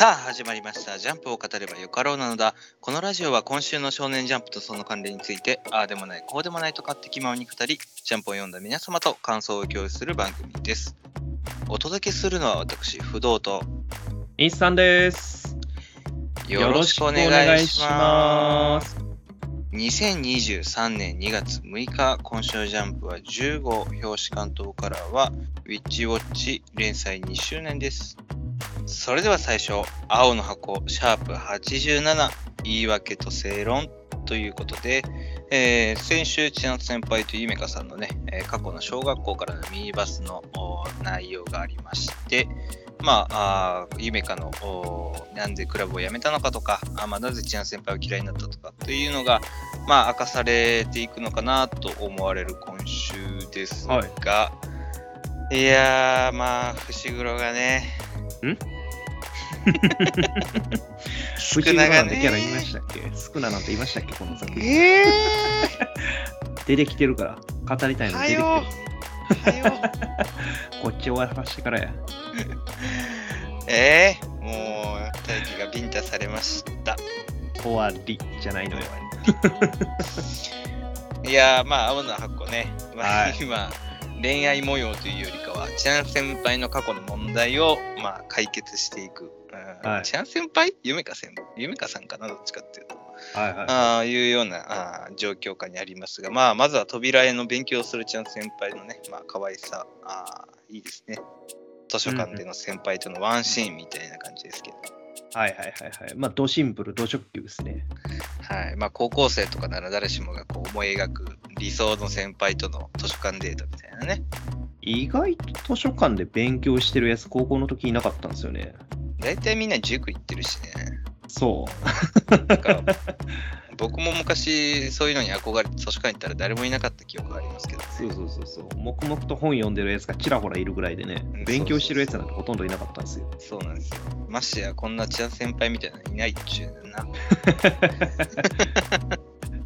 さあ始まりました。ジャンプを語ればよかろうなのだ。このラジオは今週の少年ジャンプとその関連について、ああでもない、こうでもないと勝手気ままに語り、ジャンプを読んだ皆様と感想を共有する番組です。お届けするのは私、不動とインスタンです。よろしくお願いします。しくお願2023年2月6日、今週のジャンプは15表紙関東からは、ウィッチウォッチ連載2周年です。それでは最初、青の箱、シャープ87、言い訳と正論ということで、えー先週、千夏先輩とゆめかさんのね、えー過去の小学校からのミニバスのお内容がありまして、まあ、あーゆめかのおなんでクラブを辞めたのかとか、あまあ、なぜ千夏先輩を嫌いになったとかというのが、まあ、明かされていくのかなと思われる今週ですが、い、やー、まあ、伏黒がね、藤少ながね原なんてキャラ言いましたっけ？少ななんて言いましたっけ？この作品。え 出てきてるから。語りたいー、の出てきてる。こっち終わらしてからや。えー、もう、大気がビンタされました。終わりじゃないのよ。いやー、まあ、青の箱ね、まあ、はい今、恋愛模様というよりかは、チャン先輩の過去の問題を、まあ、解決していく。うんはいチャン先輩？夢か先夢かさんかな？どっちかっていうと。はいはい。ああいうようなあー状況下にありますが、まあ、まずは扉絵の勉強をするチャン先輩のね、まあ、可愛さ、あーいいですね。図書館での先輩とのワンシーンみたいな感じですけど、はいはいはいはい。まあ、ドシンプル、ド直球ですね。はいまあ、高校生とかなら誰しもがこう思い描く理想の先輩との図書館デートみたいなね。意外と図書館で勉強してるやつ、高校の時いなかったんですよね。大体みんな塾行ってるしね。そう。僕も昔そういうのに憧れて図書館行ったら誰もいなかった記憶がありますけど、そうそうそうそう。黙々と本読んでるやつがちらほらいるぐらいでねうん、勉強してるやつなんてほとんどいなかったんですよ。そうなんですよ。ましてやこんなチャン先輩みたいなのいないっちゅうな。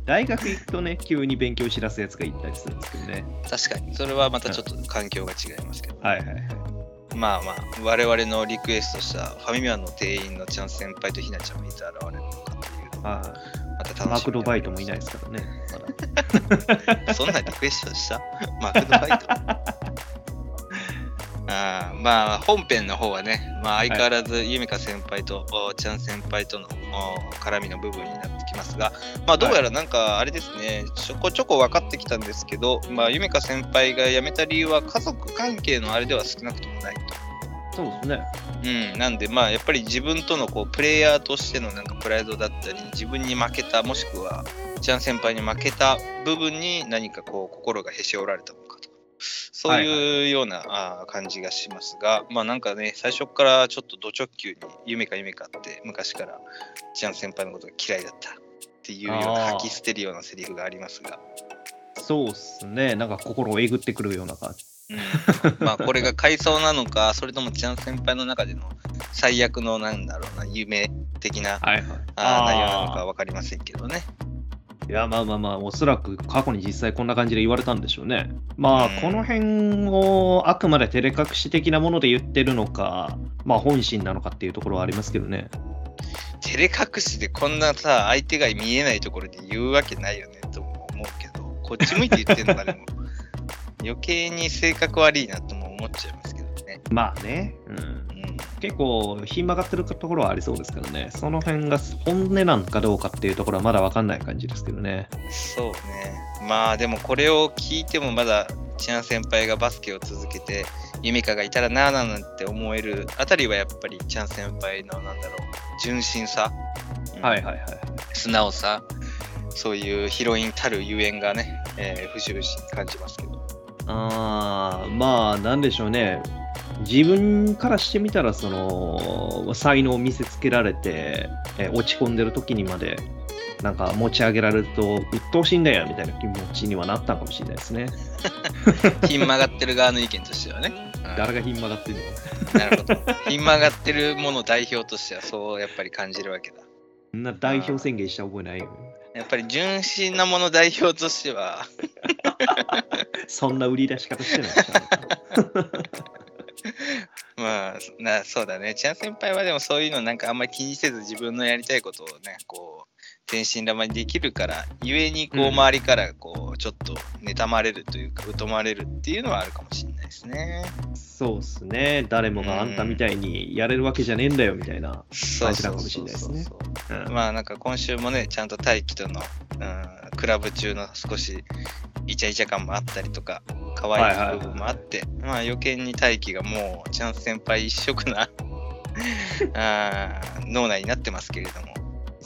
大学行くとね、急に勉強しだすやつがいたりするんですけどね。確かに、それはまたちょっと環境が違いますけど。はいはいはい。まあまあ、我々のリクエストしたファミマの店員のチャン先輩とひなちゃんはいつ現れるのかというのが、は。マクドバイトもいないですからね。まだ。そんなリクエストした？マクドバイト。あーまあ本編の方はね、まあ、相変わらずゆめか先輩と、おちゃん先輩とのお絡みの部分になってきますが、まあ、どうやらなんかあれですね、ちょこちょこ分かってきたんですけど、まあ、ゆめか先輩が辞めた理由は家族関係のあれでは少なくともないと。そうですね。うん、なんで、まあ、やっぱり自分とのこうプレイヤーとしてのなんかプライドだったり、自分に負けた、もしくは、ちゃん先輩に負けた部分に何かこう心がへし折られたのかと。そういうような、あー感じがしますが、まあなんかね、最初からちょっとド直球に、夢か夢かって昔からちゃん先輩のことが嫌いだったっていうような吐き捨てるようなセリフがありますが、そうっすね。なんか心をえぐってくるような感じ。うん、まあこれが回想なのか、それともちゃん先輩の中での最悪のなんだろうな、夢的なはいはい。あー内容なのか分かりませんけどね。いや、まあまあまあ、おそらく過去に実際こんな感じで言われたんでしょうね。まあ、うんこの辺をあくまで照れ隠し的なもので言ってるのか、まあ本心なのかっていうところはありますけどね。照れ隠しでこんなさ、相手が見えないところで言うわけないよねとも思うけど、こっち向いて言ってんのがでも、余計に性格悪いなとも思っちゃいますけどね。まあね。うん。うん、結構、ひん曲がってるところはありそうですからね。その辺が本音なのかどうかっていうところはまだわかんない感じですけどね。そうね。まあでもこれを聞いてもまだ、チャン先輩がバスケを続けて、ユミカがいたらなあなんて思えるあたりはやっぱりチャン先輩のなんだろう、純真さ。うんはいはいはい。素直さ、そういうヒロインたるゆえんがね、えー、節々に感じますけど。あーまあ、なんでしょうね。自分からしてみたら、その、才能を見せつけられて、え落ち込んでる時にまで、なんか持ち上げられると、鬱陶しいんだよみたいな気持ちにはなったのかもしれないですね。ひん曲がってる側の意見としてはね。うん誰がひん曲がってるの？なるほど。ひん曲がってるもの代表としてはそうやっぱり感じるわけだ。そんな代表宣言した覚えないよ。やっぱり純真なもの代表としては、そんな売り出し方してない。まあなそうだね。チャン先輩はでもそういうのなんかあんまり気にせず自分のやりたいことをね、こう、天真爛漫にできるから、ゆえにこううん周りからこう、ちょっと妬まれるというか、疎まれるっていうのはあるかもしれないですね。そうっすね。誰もがあんたみたいにやれるわけじゃねえんだよみたいな。そうじなのかもしれないですねうんまあなんか今週もね、ちゃんと大輝との、うん、クラブ中の少しイチャイチャ感もあったりとか、可愛い部分もあって、まあ余計に大輝がもうチャンス先輩一色な あー脳内になってますけれども、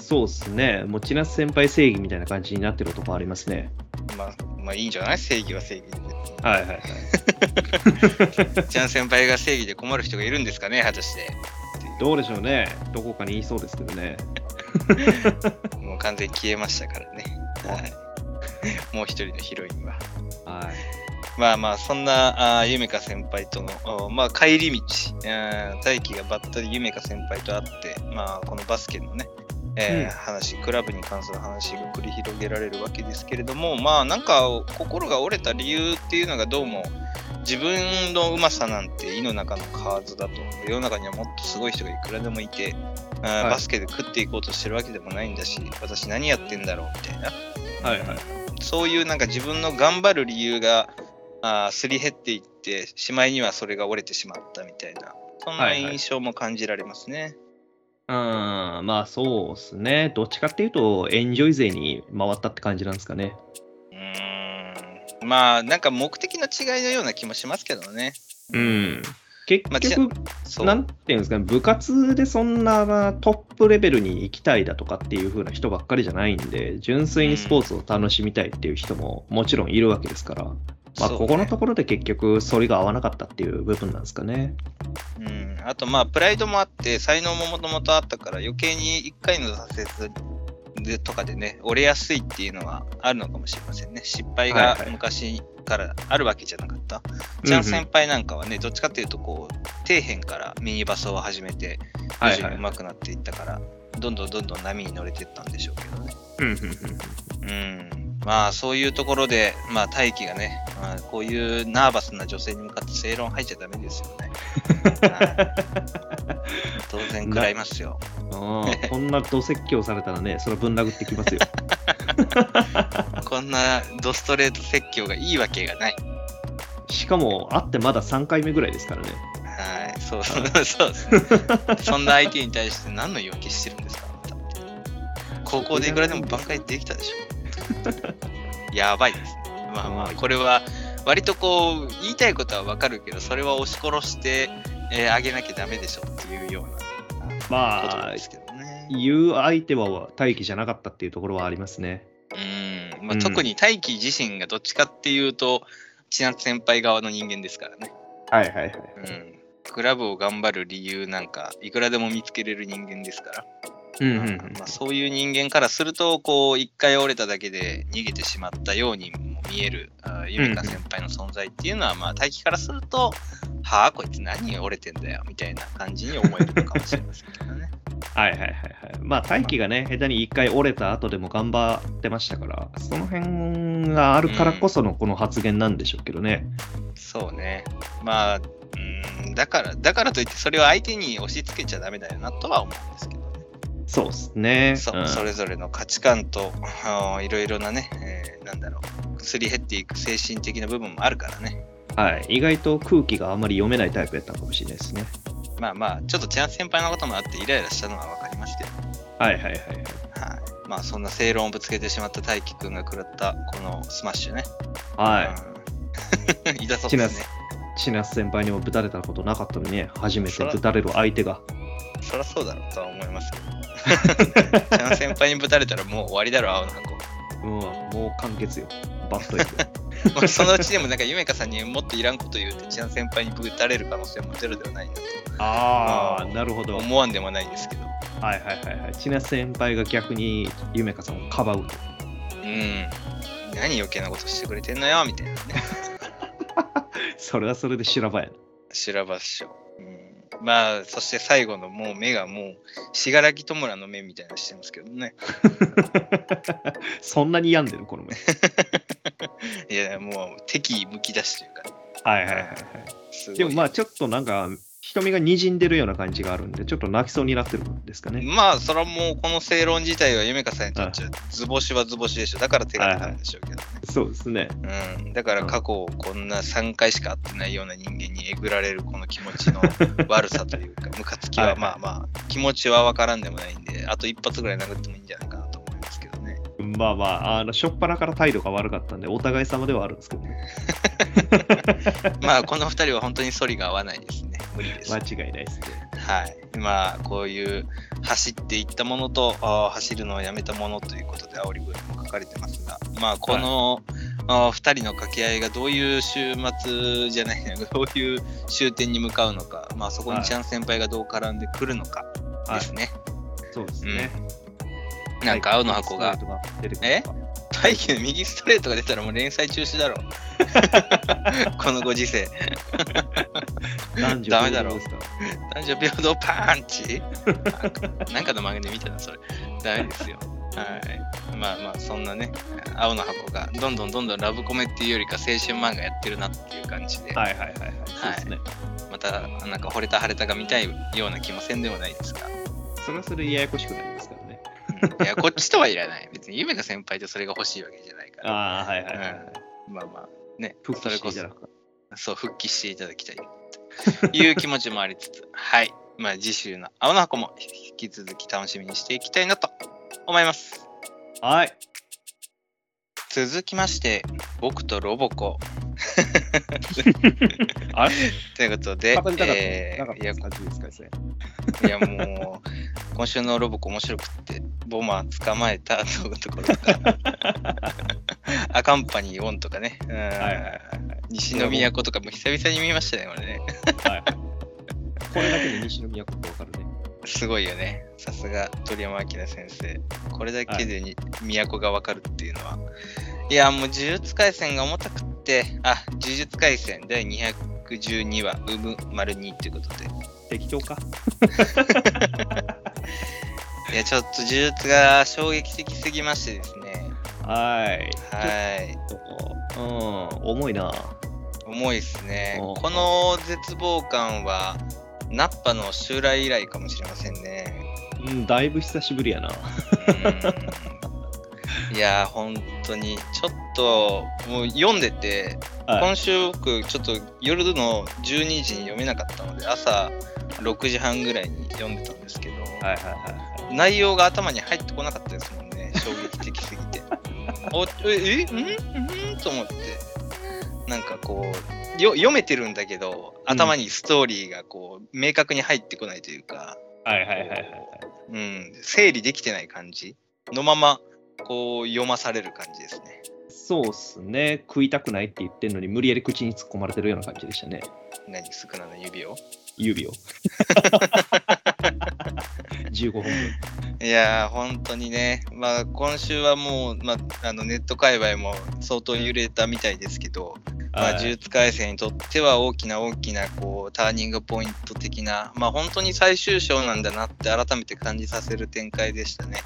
そうっすね。もう千夏先輩正義みたいな感じになってるとこありますね。まあ、まあいいんじゃない？正義は正義で。はいはいはい。チャンス先輩が正義で困る人がいるんですかね、果たして。どうでしょうね。どこかに言いそうですけどね。もう完全に消えましたからね。はい、もう一人のヒロインは。はい。まあまあ、そんなあーゆめか先輩との、おまあ、帰り道、うん大輝がばったりゆめか先輩と会って、まあ、このバスケのね、えーうん話、クラブに関する話が繰り広げられるわけですけれども、まあ、なんか、心が折れた理由っていうのがどうも、自分のうまさなんて胃の中の蛙だと、世の中にはもっとすごい人がいくらでもいて、はいバスケで食っていこうとしてるわけでもないんだし、私何やってんだろうみたいな。はいはい。そういうなんか自分の頑張る理由があーすり減っていって、しまいにはそれが折れてしまったみたいな、そんなはいはい印象も感じられますね。うん、まあそうっすね。どっちかっていうと、エンジョイ勢に回ったって感じなんですかね。うーん。まあ、なんか目的の違いのような気もしますけどね。うん。結まあち局、そう。なんていうんですかね、部活でそんなトップレベルに行きたいだとかっていう風な人ばっかりじゃないんで、純粋にスポーツを楽しみたいっていう人ももちろんいるわけですから、まあ、ここのところで結局、それが合わなかったっていう部分なんですかね。うん、あとまあプライドもあって才能ももともとあったから余計に1回の挫折でとかでね折れやすいっていうのはあるのかもしれませんね。失敗がはいはい昔からあるわけじゃなかった、うんチャン先輩なんかはねどっちかっていうとこう底辺からミニバスを始めて徐はいはい。々に上手くなっていったから、どんどんどんどん波に乗れていったんでしょうけどねうんまあそういうところでまあ大輝がね、まあ、こういうナーバスな女性に向かって正論吐いちゃダメですよねはい 当然食らいますよ。こんな土説教されたらね、それはぶん殴ってきますよ。こんなドストレート説教がいいわけがない。しかも、会ってまだ3回目ぐらいですからね。はい、そう そうそう。そんな相手に対して何の言い訳してるんですか？高校でいくらでも挽回できたでしょ。やばいですね。まあまあ、これは割とこう、言いたいことはわかるけど、それは押し殺して、えーあげなきゃダメでしょっていうようなまあなんで、すけどね。言う相手は大気じゃなかったっていうところはありますね。うんまあ、うん特に大輝自身がどっちかっていうと、千夏先輩側の人間ですからね。はいはいはい。うん。クラブを頑張る理由なんか、いくらでも見つけれる人間ですから。うんうんうんまあ、そういう人間からすると、こう、一回折れただけで逃げてしまったようにも見える、あゆめか先輩の存在っていうのは、まあ、大輝からすると、はあ、こいつ何折れてんだよ、みたいな感じに思えるのかもしれませんけどね。はいはいはいはい。まあ大気がね、下手に一回折れた後でも頑張ってましたから、その辺があるからこそのこの発言なんでしょうけどね。そうね。まあ、うん、だから、だからといって、それを相手に押し付けちゃダメだよなとは思うんですけどね。そうですね。そう、んそれぞれの価値観と、いろいろなね、えーなんだろう、すり減っていく精神的な部分もあるからね。はい。意外と空気があまり読めないタイプやったのかもしれないですね。まあまあ、ちょっとチャンス先輩のこともあってイライラしたのは分かりますけど、はいはいはいはい。はい。まあ、そんな正論をぶつけてしまった大喜くんが食らったこのスマッシュね。はい。い。痛そうですね。千夏先輩にもぶたれたことなかったのにね、初めてぶたれる相手が。そりゃそうだろうとは思いますけど。チャンス先輩にぶたれたらもう終わりだろ、アオのハコ。うん、もう完結よ。バッドエンド。まあそのうちでもなんか、ゆめかさんにもっといらんこと言うて、チャンス先輩にぶたれる可能性もゼロではないなああ、なるほど。とはい思わんでもないですけど。はいはいはい。千夏先輩が逆にゆめかさんをかばうと。うん。何余計なことしてくれてんのよ、みたいなね。それはそれで修羅場やな。修羅場っしょ。うん、まあ、そして最後のもう目がもう、信楽戸村の目みたいなのしてますけどね。そんなに病んでるこの目。いや、もう敵意むき出しというか、はいはいはいはい。すごいでもまあちょっとなんか瞳が滲んでるような感じがあるんで、ちょっと泣きそうになってるんですかね。まあ、それはもう、この正論自体は、夢香さんにとっては、図星は図星でしょ。だから手が出たんでしょうけどね。そうですね。うん。だから過去、こんな3回しか会ってないような人間にえぐられるこの気持ちの 悪さというか、ムカつきは、まあまあ、気持ちは分からんでもないんで、あと一発ぐらい殴ってもいいんじゃないかなと思いますけどね。まあまあ、あの、しょっぱなから態度が悪かったんで、お互い様ではあるんですけどね。まあ、この2人は本当に反りが合わないですね。無理です。間違いないですね。はい。まあ、こういう走っていったものと、走るのをやめたものということで、煽り文も書かれてますが、まあ、この、あー二人の掛け合いがどういう週末じゃないな、どういう終点に向かうのか、まあ、そこにちゃん先輩がどう絡んでくるのかですね。そうですね。なんか青の箱がストレートが出てくるとか大輝の右ストレートが出たらもう連載中止だろ。このご時世。男女ダメだろ平等です男女平等パンチ？なんか の漫画で見たな、それ。ダメですよ。はい。まあまあ、そんなね、青の箱がどんどんどんどんラブコメっていうよりか青春漫画やってるなっていう感じで、はいはいはいはい。そうですね。またなんか惚れた腫れたが見たいような気もせんでもないですが。それはそれややこしくなりますからいや、こっちとはいらない。別に夢が先輩とそれが欲しいわけじゃないから。ああ、はいはいはい。うんまあまあ、ね、復帰していただく。そう、復帰していただきたいという気持ちもありつつ、はい。まあ、次週の青の箱も引き続き楽しみにしていきたいなと思います。はい。続きまして、僕とロボコあれ？ということで、えーいや。いやもう、今週のロボコ面白くって、ボマー捕まえたところとか、アカンパニーオンとかね、うんはいはいはいはい。西の都とかも久々に見ましたね、俺ね。はいこれだけで西宮国わかるね。すごいよね。さすが鳥山明先生。これだけでに、都がわかるっていうのは。いや、もう呪術廻戦が重たくって、あ、呪術廻戦第212話、うむ丸2っていうことで。適当か？いや、ちょっと呪術が衝撃的すぎましてですね。はい。はい。うん、重いな。重いっすねお。この絶望感は、ナッパの襲来以来かもしれませんね。うん、だいぶ久しぶりやな。うんいやー、本当に、ちょっと、もう読んでて、はい今週僕、ちょっと夜の12時に読めなかったので、朝6時半ぐらいに読んでたんですけど、はいはいはい。内容が頭に入ってこなかったですもんね、衝撃的すぎて。おえ、え、ん？ん？と思って、なんかこう、よ読めてるんだけど、頭にストーリーがこう、明確に入ってこないというか、はいはいはいはい。うん、整理できてない感じのまま、こう、読まされる感じですね。そうっすね。食いたくないって言ってんのに無理やり口に突っ込まれてるような感じでしたね。何、スクナの指を？指を。15本分。いやー、本当にね、まあ、今週はもう、まあ、あのネット界隈も相当揺れたみたいですけど、まあ、呪術廻戦にとっては大きな大きなこうターニングポイント的な、まあ、本当に最終章なんだなって改めて感じさせる展開でしたね。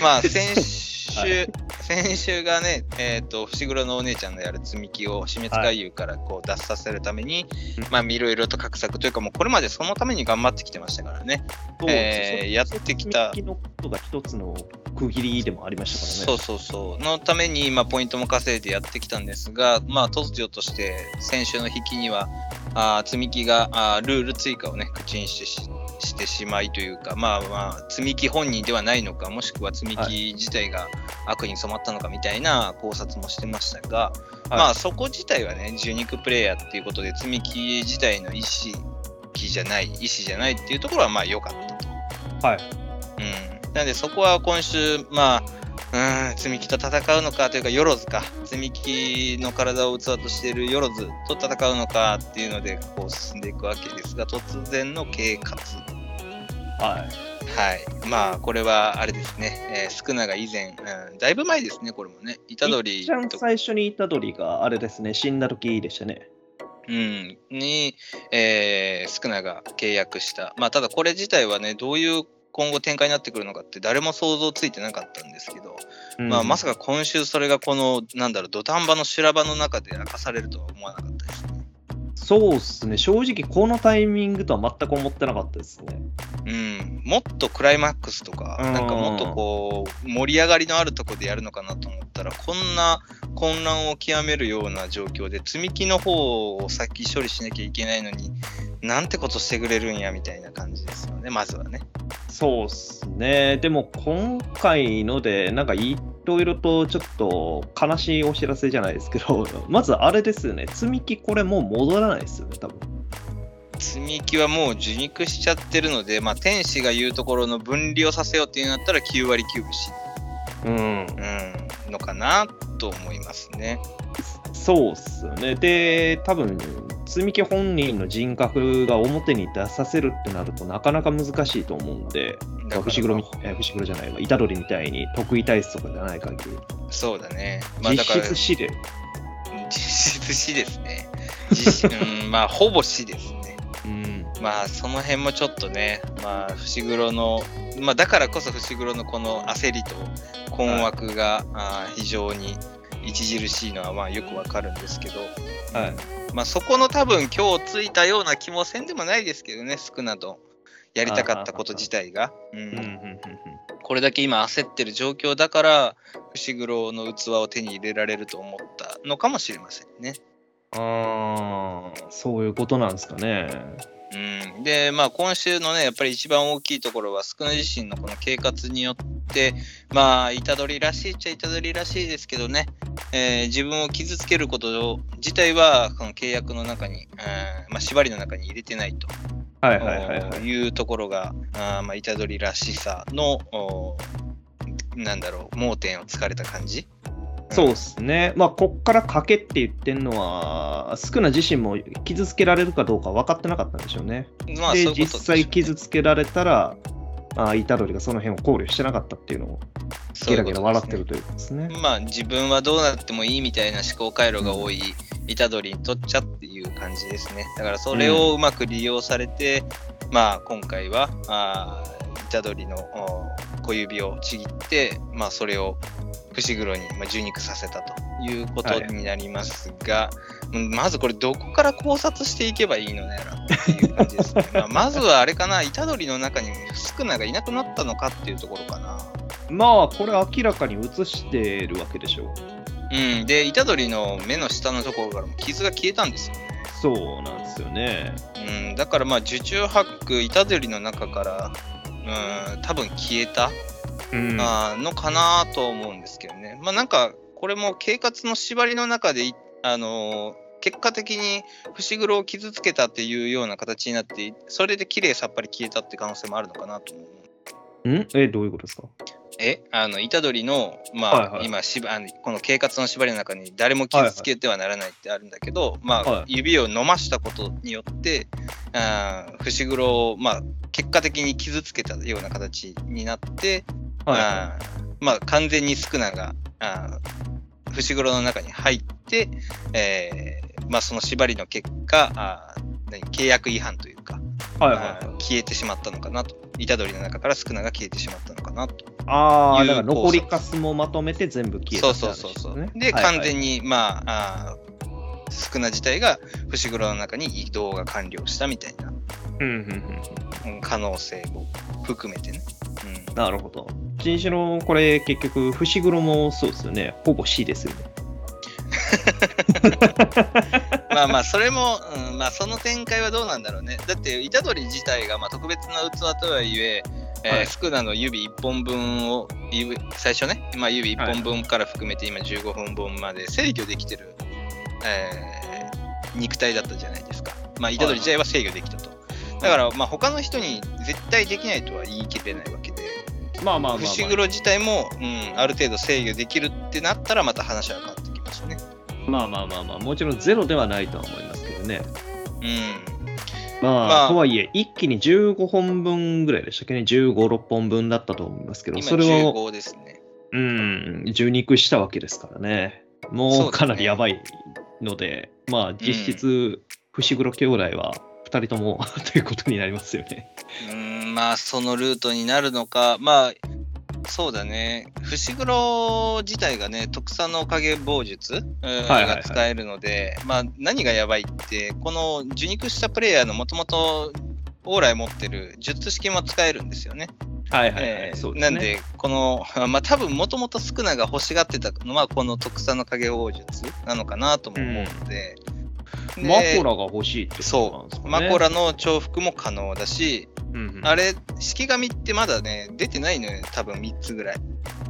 まあ、先週、はい先週がね、えっ、と、伏黒のお姉ちゃんのやる積み木を死滅回遊からこう脱させるために、うんまあ、いろいろと画策というか、もうこれまでそのために頑張ってきてましたからね。えーやってきた積み木のことが一つの区切りでもありましたからね。そうそうそう。のために、まあ、ポイントも稼いでやってきたんですが、まあ、突如として、先週の引きには、あー積み木があールール追加をね、口にしてししてしまいというか、まあまあ、積み木本人ではないのか、もしくは積み木自体が悪に染まったのかみたいな考察もしてましたが、まあ、そこ自体はね、受肉プレイヤーっていうことで、積み木自体の意識じゃない、意思じゃないっていうところは、まあ、良かったと。はい。うん。なのでそこは今週、まあ、うん、積み木と戦うのかというか、よろずか、積み木の体を器としているよろずと戦うのかっていうので、こう進んでいくわけですが、突然の経過。はい。はい。まあ、これはあれですね、えー、スクナが以前、うん、だいぶ前ですね、これもね、虎杖一番と最初に虎杖があれですね、死んだ時でしたね。うん、に、えー、スクナが契約した。まあ、ただこれ自体はね、どういう今後展開になってくるのかって誰も想像ついてなかったんですけど、まあ、まさか。か今週それがこの、なんだろう、土壇場の修羅場の中で明かされるとは思わなかったですね。そうっすね、正直このタイミングとは全く思ってなかったですね。うん、もっとクライマックスとか、うんなんかもっとこう、盛り上がりのあるとこでやるのかなと思ったら、こんな混乱を極めるような状況で、積み木の方を先処理しなきゃいけないのに、なんてことしてくれるんやみたいな感じですよね、まずはね。そうっすね。でも今回ので、なんかいろいろとちょっと悲しいお知らせじゃないですけど、まずあれですよね、積み木これもう戻らないですよね、多分。積み木はもう受肉しちゃってるので、まあ、天使が言うところの分離をさせようっていうんだったら9割9分し、うん。うん、のかなと思いますね。そうっすよね。で、多分積み木本人の人格が表に出させるってなるとなかなか難しいと思うんで、伏黒黒じゃないわ、虎杖みたいに得意体質とかじゃない限り、そうだね。まあ、だから実質死で。実質死ですね。実うん、まあ、ほぼ死ですね。うん。まあ、その辺もちょっとね、まあ、伏黒の、まあ、だからこそ伏黒のこの焦りと困惑が、あー非常に著しいのは、まあ、よくわかるんですけど、はい。まあ、そこの多分今日ついたような気もせんでもないですけどね、少なと。やりたかったこと自体が。これだけ今焦ってる状況だから、伏黒の器を手に入れられると思ったのかもしれませんね。ああ、そういうことなんですかね。うん、で、まあ、今週のね、やっぱり一番大きいところは、少な自身のこの計画によって、まあ、虎杖らしいっちゃ虎杖らしいですけどね、えー自分を傷つけること自体は、この契約の中に、うんまあ、縛りの中に入れてないと。はいはいはいはい。いうところが、あーまあ、虎杖らしさの、おなんだろう、盲点をつかれた感じ。そうですね。まあ、こっから賭けって言ってんのは、スクナ自身も傷つけられるかどうか分かってなかったんでしょうね。まあ、で、そういうこと実際傷つけられたら、あ虎杖がその辺を考慮してなかったっていうのを、ゲラゲラ笑ってるということですね。まあ自分はどうなってもいいみたいな思考回路が多い虎杖にとっちゃっていう感じですね。だからそれをうまく利用されて、まあ今回は虎杖のお小指をちぎって、まあそれを伏黒にまあ受肉させたということになりますが、うんまずこれどこから考察していけばいいのやらっていう感じですね。まあまずはあれかな、虎杖の中にスクナがいなくなったのかっていうところかな。まあ、これ明らかに映してるわけでしょう。うん、で、虎杖の目の下のところからも傷が消えたんですよね。そうなんですよね。うん、だからまあ、受注ハック、虎杖の中から、うん、多分消えた、うん。あーのかなと思うんですけどね。まあなんか、これも計画の縛りの中でい、あのー結果的に伏黒を傷つけたっていうような形になって、それで綺麗さっぱり消えたって可能性もあるのかなと思う。ん？え、どういうことですか？えあの虎杖の、まあはいはい。今しばあの、この計画の縛りの中に誰も傷つけてはならないってあるんだけど、まあはい指を飲ましたことによって、あー伏黒を、まあ、結果的に傷つけたような形になって、はあーまあ、完全にスクナがあー伏黒の中に入って、えーまあ、その縛りの結果あー何契約違反というか、い。はいはいはい消えてしまったのかなと虎杖の中からスクナが消えてしまったのかなとああ、だから残り考察カスもまとめて全部消えたそうそうそうそう。話ではいはい完全に、まあ、あースクナ自体が伏黒の中に移動が完了したみたいなうんうんうんうん可能性も含めてね。うん。なるほど。新種のこれ結局、伏黒もそうですよね。ほぼ死ですよね。うん、まあまあ、それも、うん、まあ、その展開はどうなんだろうね。だって、虎杖自体がまあ特別な器とはいえ、えーはいスクナの指1本分を、指最初ね、まあ、指1本分から含めて今15本分まで制御できてる、えー肉体だったじゃないですか。まあ、虎杖自体は制御できたと。だから、まあ、他の人に絶対できないとは言い切れないわけで、まあまあまあ、まあ。伏黒自体も、うん、ある程度制御できるってなったら、また話は変わってきますね。まあまあまあまあ、もちろんゼロではないとは思いますけどね。うん。まあ、まあとはいえ、一気に15本分ぐらいでしたっけね？15、6本分だったと思いますけど、今それを、15ですね。うん、受肉したわけですからね。もそうかなりやばいので、まあ実質、伏黒兄弟は2人とも ということになりますよね。うん、まあ、そのルートになるのか、まあ、そうだね。伏黒自体がね、特産の影棒術、が使えるので、まあ何がやばいって、この受肉したプレイヤーのもともと往来持ってる術式も使えるんですよね。はいはいはい。えーね。なんで、この、まあ多分もともとスクナが欲しがってたのは、この特産の影棒術なのかなとも思うので、でマコラが欲しいってことなんですかね。マコラの重複も可能だし、うんうんあれ、式紙ってまだね、出てないのよ、多分3つぐらい。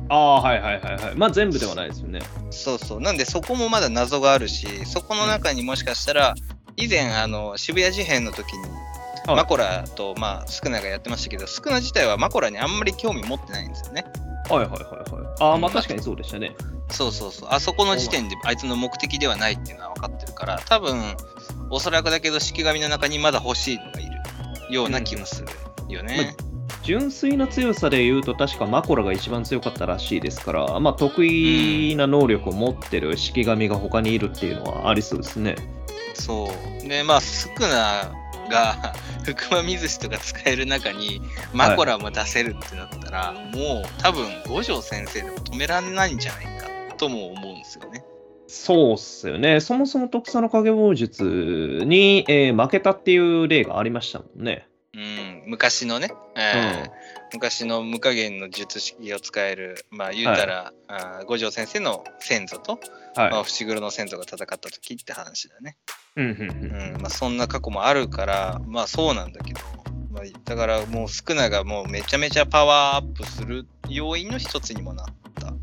ああ、はいはいはいはい。まあ全部ではないですよね。そうそう。なんで、そこもまだ謎があるし、そこの中にもしかしたら、以前、あの、渋谷事変の時に、はいマコラと、まあ、スクナがやってましたけど、スクナ自体はマコラにあんまり興味持ってないんですよね。はいはいはいはい。ああ、まあ確かにそうでしたね。そうそうそう。あそこの時点であいつの目的ではないっていうのは分かってるから、多分、おそらくだけど、式紙の中にまだ欲しいのがいるような気もするよね。純粋な強さで言うと確かマコラが一番強かったらしいですから、まあ得意な能力を持ってる式神が他にいるっていうのはありそうですね。そう。で、まあ、スクナが 福間水氏とか使える中にマコラも出せるってなったら、もう多分五条先生でも止められないんじゃないかとも思うんですよね。そうっすよね。そもそも特殊の影棒術に、えー負けたっていう例がありましたもんね。うん、昔のね、えー昔の無加減の術式を使える、まあ言うたら、あー五条先生の先祖と、はい。まあ、伏黒の先祖が戦った時って話だね。うんまあ、そんな過去もあるから、まあそうなんだけど、まあ、だからもうスクナがもうめちゃめちゃパワーアップする要因の一つにもなった。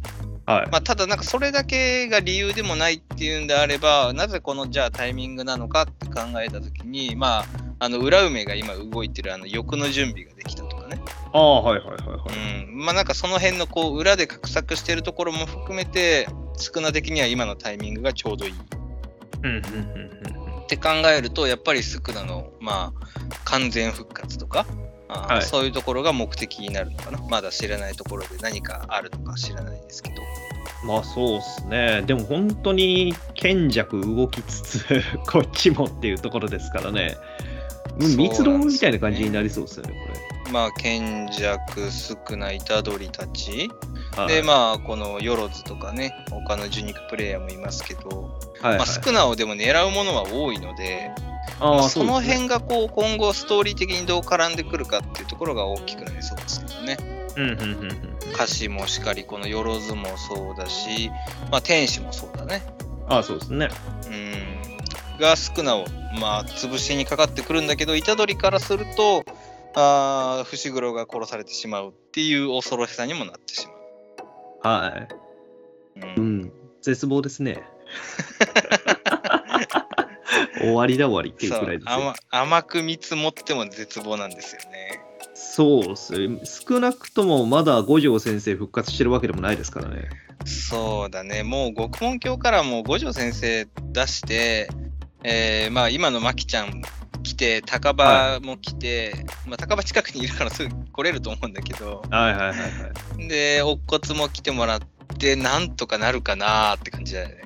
はい。まあ、ただなんかそれだけが理由でもないっていうんであれば、なぜこのじゃあタイミングなのかって考えたときに、まあ、あの裏梅が今動いてるあの欲の準備ができたとかね。ああ、はいはいはいはい。うん。まあなんかその辺のこう裏で画策してるところも含めて、少な的には今のタイミングがちょうどいい。うんうんうんうんって考えるとやっぱりスクナのまあ完全復活とか、あーはい。そういうところが目的になるのかな。まだ知らないところで何かあるのか知らないですけど。まあそうっすね。でも本当に賢弱動きつつ、こっちもっていうところですからね。うん密道みたいな感じになりそうですよね、まあ賢弱スクナ虎杖たち、これ。でまあこのヨロズとかね他の受肉プレイヤーもいますけど、あ、はいはいまあ、スクナをでも狙うものは多いので、まあその辺がこう今後ストーリー的にどう絡んでくるかっていうところが大きくなりそうですけどね。うんうんうんうんうん。歌詞もしかり、このよろずもそうだし、まあ、天使もそうだね。ああ、そうですね。うん。が少なを、まあ、潰しにかかってくるんだけど、虎杖からすると、あー伏黒が殺されてしまうっていう恐ろしさにもなってしまはい。う。ううんん。絶望ですね。終わりだ終わりっていうくらいですよ。甘甘く見積もっても絶望なんですよね。そうっす。少なくともまだ五条先生復活してるわけでもないですからね。そうだね、もう極門教からも五条先生出して、えーまあ今のマキちゃん来て、高場も来て、まあ高場近くにいるからすぐ来れると思うんだけど、はいはいはいはい。で、乙骨も来てもらって、なんとかなるかなーって感じだよね。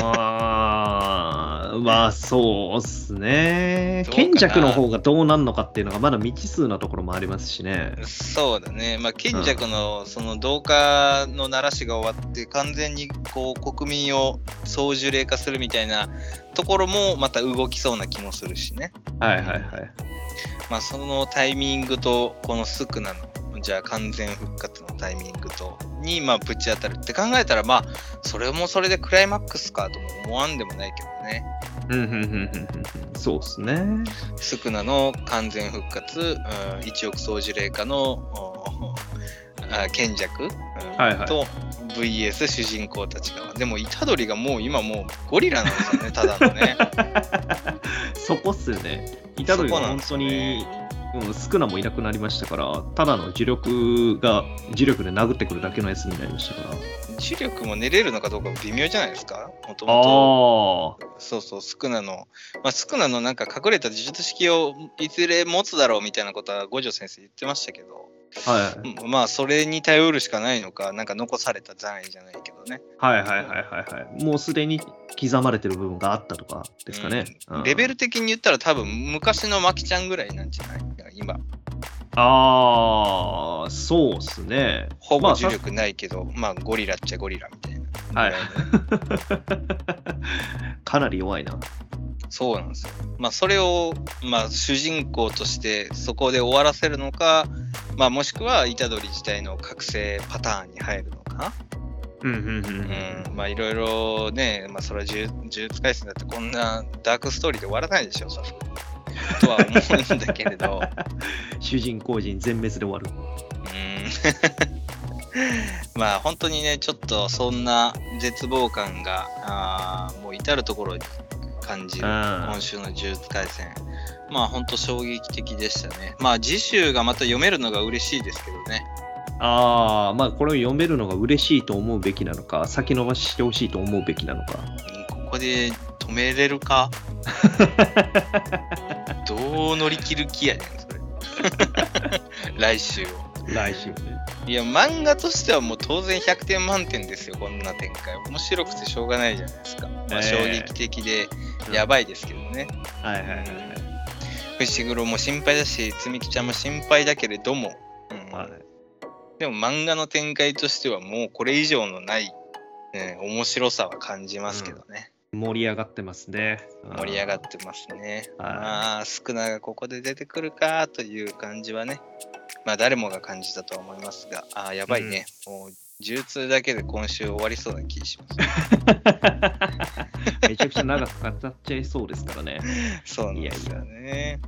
ああ、まあそうっすね。賢弱の方がどうなんのかっていうのがまだ未知数なところもありますしね。そうだね、まあ賢弱のその同化の鳴らしが終わって、完全にこう国民を総樹霊化するみたいなところもまた動きそうな気もするしね。はいはいはい。まあ、そのタイミングと、このスクナの、じゃあ完全復活のタイミングと、に、まあ、ぶち当たるって考えたら、まあ、それもそれでクライマックスかとも思わんでもないけどね。うんうんうんうんそうっすね。スクナの完全復活、うん、一億総司令課の、賢弱、うんはいはいと、VS 主人公たちが。でも、虎杖がもう今もうゴリラなんですよね、ただのね。そこっすよね。虎杖が本当に、うん、少なもいなくなりましたから、ただの呪力が呪力で殴ってくるだけのやつになりましたから。重力も練れるのかどうかも微妙じゃないですか？もともと。そうそう、スクナの、まあ、スクナのなんか隠れた呪術式をいずれ持つだろうみたいなことは五条先生言ってましたけど、はいうんまあそれに頼るしかないのか、なんか残された残位じゃないけどね。はいはいはいはいはい。もうすでに刻まれてる部分があったとかですかね。うんレベル的に言ったら多分昔のマキちゃんぐらいなんじゃない？今。ああ、そうっすね。ほまあさぼ重力ないけど、まあ、ゴリラっちゃゴリラみたいな。はい。かなり弱いな。そうなんですよ。まあ、それを、まあ、主人公としてそこで終わらせるのか、まあ、もしくは虎杖自体の覚醒パターンに入るのか。うんうんうんうん、まあ、いろいろね、まあ、それは呪呪術廻戦だってこんなダークストーリーで終わらないでしょ、それ。とは思うんだけれど。主人公人全滅で終わる。うん まあ本当にねちょっとそんな絶望感があーもう至る所に感じるうん今週の呪術廻戦まあ本当衝撃的でしたねまあ次週がまた読めるのが嬉しいですけどねああ、まあこれを読めるのが嬉しいと思うべきなのか、先延ばししてほしいと思うべきなのか。うんここで止めれるか？どう乗り切る気やねんそれ。来週を。来週ね。いや漫画としてはもう当然100点満点ですよこんな展開面白くてしょうがないじゃないですか、まあ、ええ。衝撃的でやばいですけどね、はいはいはい伏黒も心配だし積み木ちゃんも心配だけれども、うん。はい。でも漫画の展開としてはもうこれ以上のない、ね、面白さは感じますけどね、盛り上がってますね。盛り上がってますねはいまあ少ながここで出てくるかという感じはねまあ誰もが感じたとは思いますがあーやばいね、もう呪術だけで今週終わりそうな気します めちゃくちゃ長く語っちゃいそうですからね。そうなんですよね。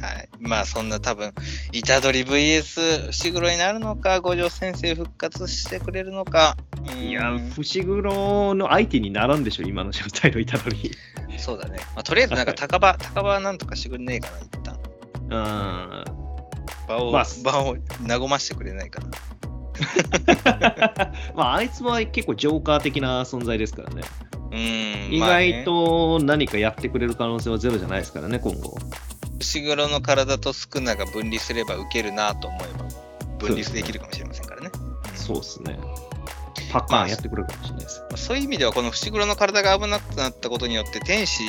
はい。まあそんな多分、虎杖 VS 伏黒になるのか、五条先生復活してくれるのか。うんいや、伏黒の相手にならんでしょ、今の状態の虎杖。そうだね。まあ、とりあえずなんか高場、高場はなんとかしてくれねえかな、一旦。うん。場を、まあ場を和ましてくれないかな。まあ、あいつは結構ジョーカー的な存在ですからね。うん。意外と何かやってくれる可能性はゼロじゃないですからね、今後。伏黒の体と宿儺が分離すれば受けるなと思えば、分離できるかもしれませんからね。そうですね。パッカーンやってくれるかもしれないです。まあそういう意味では、この伏黒の体が危なくなったことによって、天使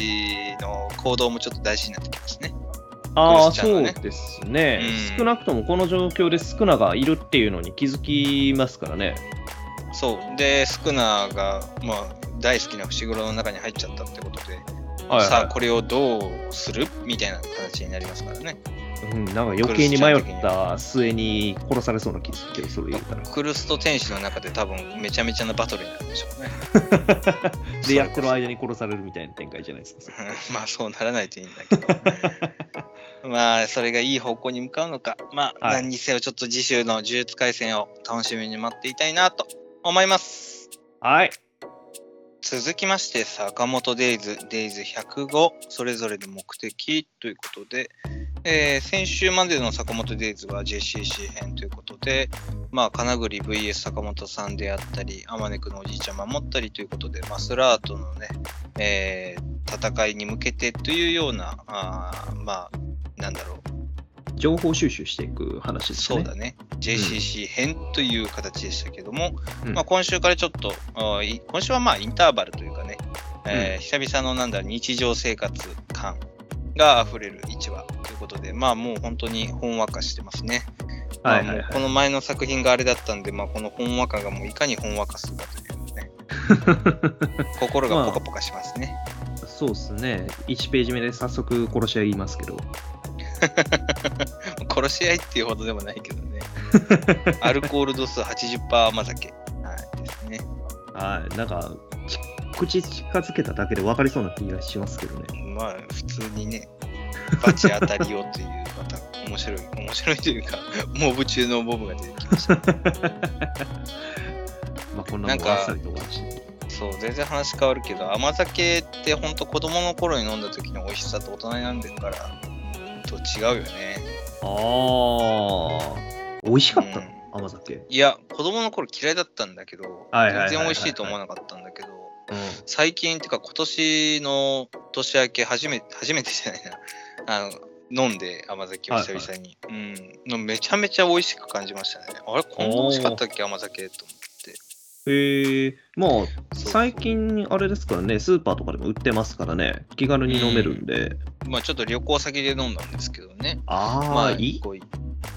の行動もちょっと大事になってきますね。ああ、ねそうですね、うん少なくともこの状況でスクナがいるっていうのに気づきますからね。そう。で、スクナーが、まあ、大好きな伏黒の中に入っちゃったってことで、はいさあ、これをどうする？みたいな形になりますからね。うん、なんか余計に迷った末に殺されそうな気するけど、それ言うたら。クルスと天使の中で多分、めちゃめちゃなバトルになるんでしょうね。で、やってる間に殺されるみたいな展開じゃないですか。まあ、そうならないといいんだけど。まあ、それがいい方向に向かうのか。まあ、はい何にせよちょっと次週の呪術廻戦を楽しみに待っていたいなと思います。はい。続きまして、坂本デイズ、デイズ105、それぞれの目的ということで、えー先週までの坂本デイズは JCC 編ということで、まあ、金栗 VS 坂本さんであったり、あまねくのおじいちゃん守ったりということで、マスラートのね、えー戦いに向けてというような、あまあ、なんだろう、情報収集していく話ですね。そうだね、JCC 編という形でしたけども、うんまあ、今週からちょっと、今週はまあインターバルというかね、えー久々のなんだ日常生活感が溢れる1話ということで、まあもう本当にほんわかしてますね。この前の作品があれだったんで、まあ、このほんわかがもういかにほんわかするかというね、心がポカポカしますね。そうですね。1ページ目で早速殺し合いますけど。殺し合いっていうほどでもないけどね。アルコール度数80%甘酒。はい、ですね。はい。なんか、ち口近づけただけで分かりそうな気がしますけどね。まあ、普通にね、バチ当たりよという、また面白い、面白いというか、モブ中のモブが出てきました。まあ、こんななんかもんあ。そう、全然話変わるけど、甘酒って本当子供の頃に飲んだ時の美味しさと大人に飲んでるから、と違うよね。ああ。美味しかったの、うん甘酒？いや、子供の頃嫌いだったんだけど、はいはいはいはい全然美味しいと思わなかったんだけど、うん。最近っていうか今年の年明け初めて、初めてじゃないな、あの飲んで甘酒を久々に、うんのめちゃめちゃ美味しく感じましたね。あれこんな美味しかったっけ？甘酒と思って。へえ、まあ、最近、あれですからね、スーパーとかでも売ってますからね、気軽に飲めるんで、まあちょっと旅行先で飲んだんですけどね。ああ、まあ、いい？こう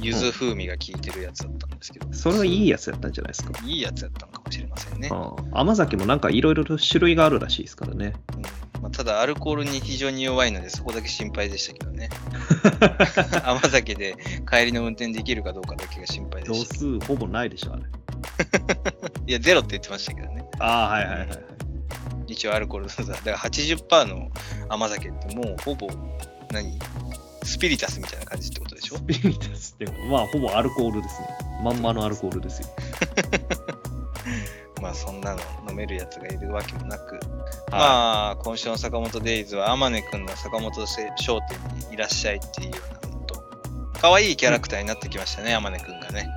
柚子風味が効いてるやつだったんですけど、それはいいやつやったんじゃないですか？いいやつやったのかもしれませんね。甘酒もなんかいろいろと種類があるらしいですからね。うんまあ、ただ、アルコールに非常に弱いので、そこだけ心配でしたけどね。甘酒で帰りの運転できるかどうかだけが心配で度した。数ほぼないでしょ、あれ。いや、ゼロって言ってましたけどね。ああ、はいはいはいはい。一応アルコール度数だから80%の甘酒ってもうほぼ何？スピリタスみたいな感じってことでしょ？スピリタスって、まあ、ほぼアルコールですね。まんまのアルコールですよ。まあそんなの飲めるやつがいるわけもなく、はまあ今週の坂本デイズは天音くんの坂本商店にいらっしゃいっていうような可愛いキャラクターになってきましたね、天音くんがね。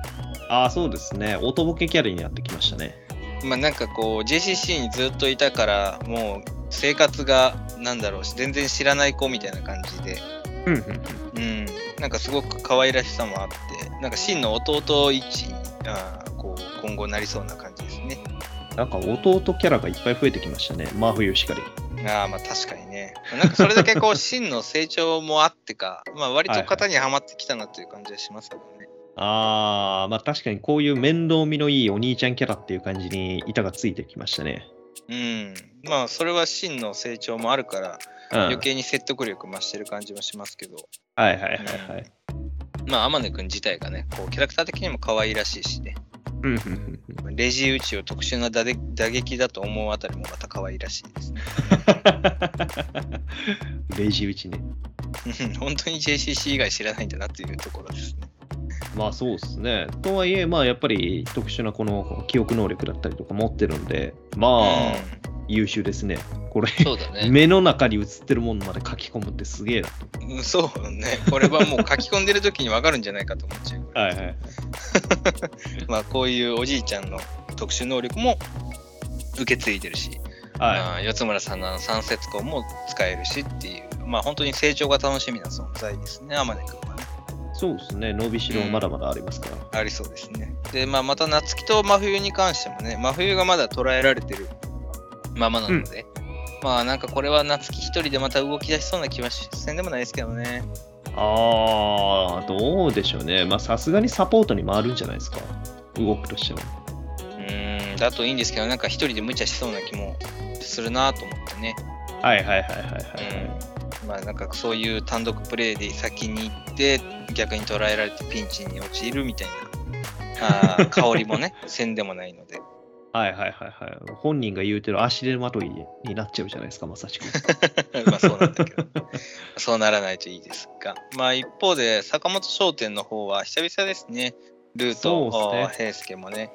ああ、そうですね。音ボケキャラになってきましたね。まあなんかこう JCC にずっといたからもう生活がなんだろう全然知らない子みたいな感じで、うんうんうん。うん、なんかすごく可愛らしさもあってなんか真の弟一にあーこう今後なりそうな感じですね。なんか弟キャラがいっぱい増えてきましたね。真冬しかり。ああまあ確かにね。なんかそれだけこう 真の成長もあってか、まあ割と型にはまってきたなという感じはしますけどね。ああ、まあ確かにこういう面倒見のいいお兄ちゃんキャラっていう感じに板がついてきましたね。うん。まあそれは真の成長もあるからうん、余計に説得力増してる感じもしますけど、はいはいはいはい。まあ天音くん自体がね、こうキャラクター的にも可愛らしいしね、うんうんうんうんレジ打ちを特殊な打で打撃だと思うあたりもまた可愛らしいですね。レジ打ちね。本当に JCC 以外知らないんだなっていうところですね。まあそうですね。とはいえ、まあやっぱり特殊なこの記憶能力だったりとか持ってるんで、まあ、優秀ですね。これ、そうだね。目の中に映ってるものまで書き込むってすげえなと。うんそうね。これはもう書き込んでる時に分かるんじゃないかと思っちゃう。はいはい。まあこういうおじいちゃんの特殊能力も受け継いでるし、はい。まあ四つ村さんの三節根も使えるしっていう、まあ本当に成長が楽しみな存在ですね、天音くんはね。そうですね。伸びしろはまだまだありますから。ありそうですね。で、まあまた夏希と真冬に関してもね、真冬がまだ捉えられてるままなので、まあなんかこれは夏希一人でまた動き出しそうな気はしせんでもないですけどね。ああ、どうでしょうね。まあさすがにサポートに回るんじゃないですか。動くとしても。うーん、だといいんですけど、なんか一人で無茶しそうな気もするなと思ってね。はいはいはいはいはい。うん。まあなんかそういう単独プレイで先に行って、逆に捉えられてピンチに陥るみたいな、あー香りもね、せんでもないので。はいはいはいはい。本人が言うてる足手まといになっちゃうじゃないですか、まさしく。まあそうなんだけど、そうならないといいですが、まあ一方で坂本商店の方は久々ですね。ルート、ね平介もね。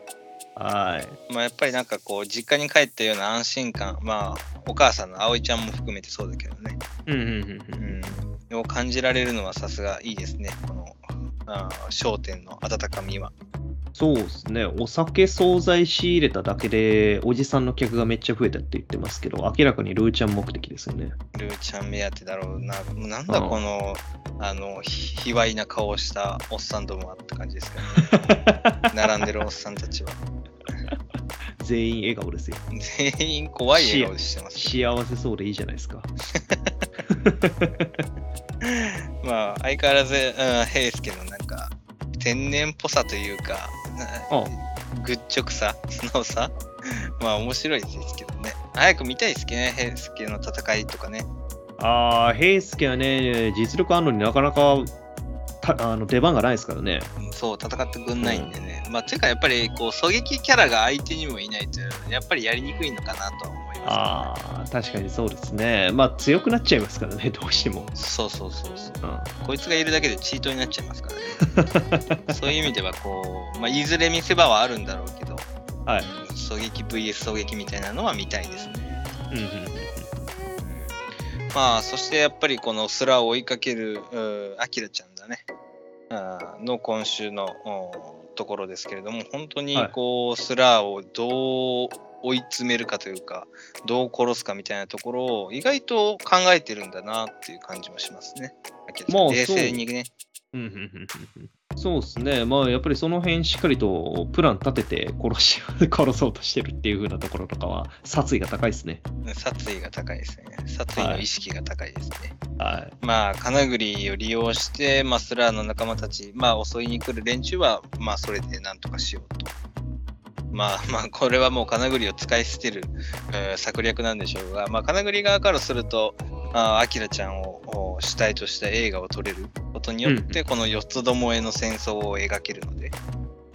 はい。まあやっぱりなんかこう、実家に帰ったような安心感、まあお母さんの葵ちゃんも含めてそうだけどね、うんうんうんうん。うん、を感じられるのはさすがいいですね。この、商店の温かみは。そうですね。お酒、惣菜仕入れただけで、おじさんの客がめっちゃ増えたって言ってますけど、明らかにルーちゃん目的ですよね。ルーちゃん目当てだろうな。もうなんだうんこの、あの、ひ卑猥な顔をしたおっさんどもはって感じですけどね。並んでるおっさんたちは。全員笑顔ですよ。全員怖い笑顔してますけ幸せそうでいいじゃないですか。ど。まあ、相変わらず、うん、平介のなんか、天然っぽさというか、あ愚直さ、素直さ。まあ、面白いですけどね。早く見たいですけどね、平介の戦いとかね。ああ、平介はね、実力あるのになかなかたあの出番がないですからね。うんそう、戦ってくんないんでね。まあ、ていうか、やっぱり、こう、狙撃キャラが相手にもいないと、やっぱりやりにくいのかなとは思ああ、確かにそうですね。まあ強くなっちゃいますからね、どうしても。そうそうそうそう。うん、こいつがいるだけでチートになっちゃいますからね。そういう意味では、こう、まあ、いずれ見せ場はあるんだろうけど、はい。うん狙撃 VS 狙撃みたいなのは見たいですね。うんうんうんまあ、そしてやっぱりこのスラーを追いかける、うアキラちゃんだね。の今週のおところですけれども、本当にはいこう、スラーをどう追い詰めるかというか、どう殺すかみたいなところを意外と考えてるんだなっていう感じもしますね。まあ冷静にね。そうですね、まあやっぱりその辺しっかりとプラン立てて殺し 殺そうとしてるっていう風なところとかは、殺意が高いですね。殺意が高いですね。殺意の意識が高いですね。はい。まあ、金栗を利用して、まあ、スラーの仲間たち、まあ、襲いに来る連中は、まあ、それでなんとかしようと。まあ、まあ、これはもう金栗を使い捨てる、えー策略なんでしょうが、まあ、金栗側からすると、あアキラちゃんをお主体とした映画を撮れることによって、この四つどもえの戦争を描けるので、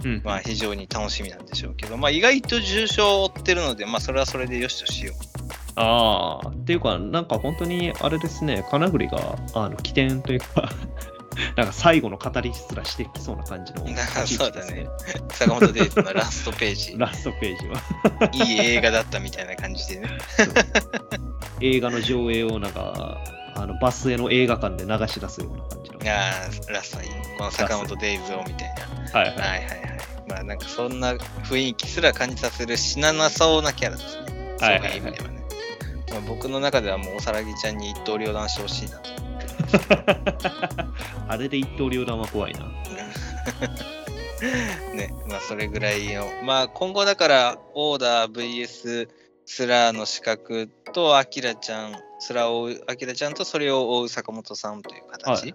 うん。まあ、非常に楽しみなんでしょうけど、まあ、意外と重傷を負ってるので、まあ、それはそれでよしとしよう。ああ、っていうか、なんか本当にあれですね、金栗があの起点というか、なんか最後の語りすらしてきそうな感じの 立ち位置ですね。坂本デイズのラストページ。ラストページは。いい映画だったみたいな感じでね。映画の上映をなんか、あのバスへの映画館で流し出すような感じの。ああ、ラストに、この坂本デイズをみたいな。はいはい。はいはいはい。まあなんかそんな雰囲気すら感じさせる死ななそうなキャラですね。そうはいはいはいいう意味ではね。まあ、僕の中ではもうおさらぎちゃんに一刀両断してほしいなと。あれで一刀両断は怖いな。ね、まあそれぐらいの。まあ今後だから、オーダー VS スラーの資格と、アキラちゃん、スラーを追う、アキラちゃんとそれを追う坂本さんという形。はい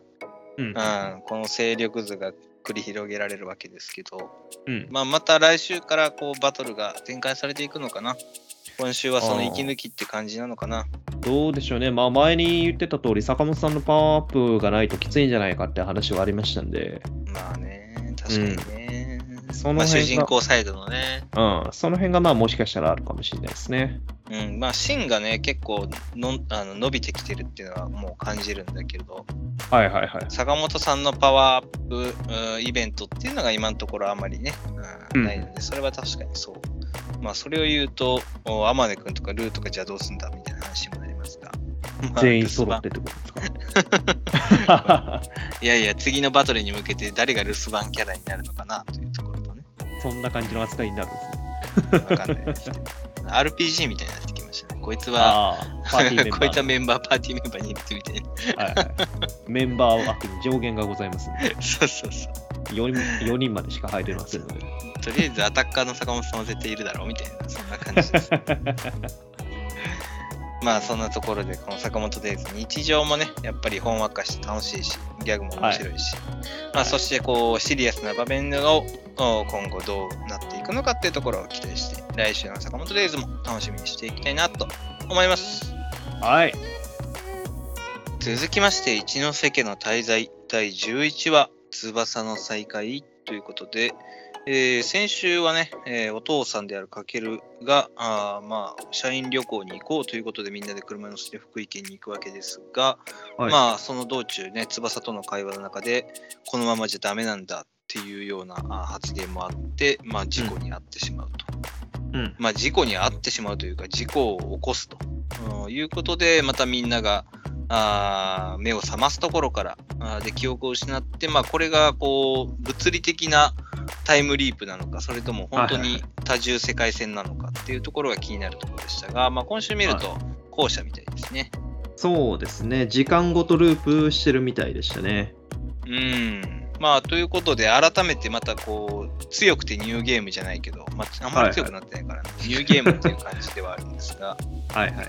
うん。うん、この勢力図が繰り広げられるわけですけど、うん。まあ、また来週からこうバトルが展開されていくのかな。今週はその息抜きって感じなのかな。どうでしょうね。まあ前に言ってた通り、坂本さんのパワーアップがないときついんじゃないかって話はありましたんで、まあね、確かにね。そのまあ、辺が主人公サイドのね。うん、その辺がまあもしかしたらあるかもしれないですね。うん、まあ、芯がね、結構のあの伸びてきてるっていうのはもう感じるんだけど、はいはいはい。坂本さんのパワーアップ、うんイベントっていうのが今のところあまりね、う、うんんないので、それは確かにそう。まあ、それを言うと、お天音くんとかルーとかじゃあどうすんだみたいな話にもなりますが。まあ全員揃ってってことですか？いやいや、次のバトルに向けて誰が留守番キャラになるのかなというところとね、そんな感じの扱いになるんですね。わかんないですけど。RPG みたいになってきましたね。こいつは、こういったー。メンバー、パーティーメンバーにいるみたいな。はいはい、メンバー枠に上限がございますんで、そうそうそう。4人 ,4 人までしか入れませんので。とりあえずアタッカーの坂本さんは絶対いるだろうみたいな、そんな感じです。まあそんなところで、この坂本デイズ、日常もね、やっぱりほんわかして楽しいし、ギャグも面白いし、まあそしてこう、シリアスな場面をお今後どうなっていくのかっていうところを期待して、来週の坂本デイズも楽しみにしていきたいなと思います。はい。続きまして、一ノ瀬家の滞在第11話、翼の再会ということで、えー先週はね、えーお父さんであるかけるが、あーまあ、社員旅行に行こうということでみんなで車に乗せて福井県に行くわけですが、はいまあ、その道中ね、翼との会話の中で、このままじゃダメなんだっていうような発言もあって、まあ、事故に遭ってしまうと。うん。まあ、事故に遭ってしまうというか、事故を起こすと、うんいうことで、またみんながあー目を覚ますところから、あーで記憶を失って、まあ、これがこう物理的なタイムリープなのか、それとも本当はいはいに多重世界線なのかっていうところが気になるところでしたが、まあ、今週見ると後者みたいですね。そうですね。時間ごとループしてるみたいでしたね。うん。まあ、ということで、改めてまたこう、強くてニューゲームじゃないけど、まあ、あんまり強くなってないから、ニューゲームっていう感じではあるんですが、はいはいはい。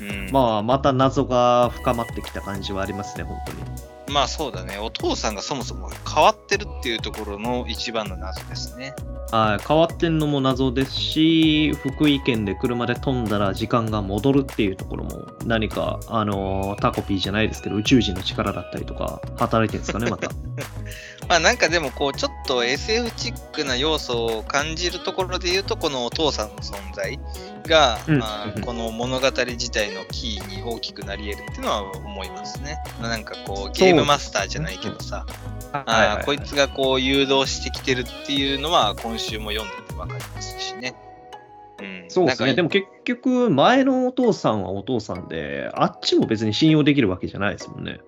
うん、まあ、また謎が深まってきた感じはありますね、本当に。まあそうだね、お父さんがそもそも変わってるっていうところの一番の謎ですね。はい、変わってんのも謎ですし、福井県で車で飛んだら時間が戻るっていうところも、何か、あのータコピーじゃないですけど、宇宙人の力だったりとか、働いてるんですかね、また。まあなんかでもこう、ちょっと SF チックな要素を感じるところで言うと、このお父さんの存在が、うんまあ、この物語自体のキーに大きくなり得るっていうのは思いますね。まあなんかこう、ゲームマスターじゃないけどさ、あーこいつがこう誘導してきてるっていうのは今週も読んでて分かりますしね。うん、そうですね。でも、も結局、前のお父さんはお父さんで、あっちも別に信用できるわけじゃないですもんね。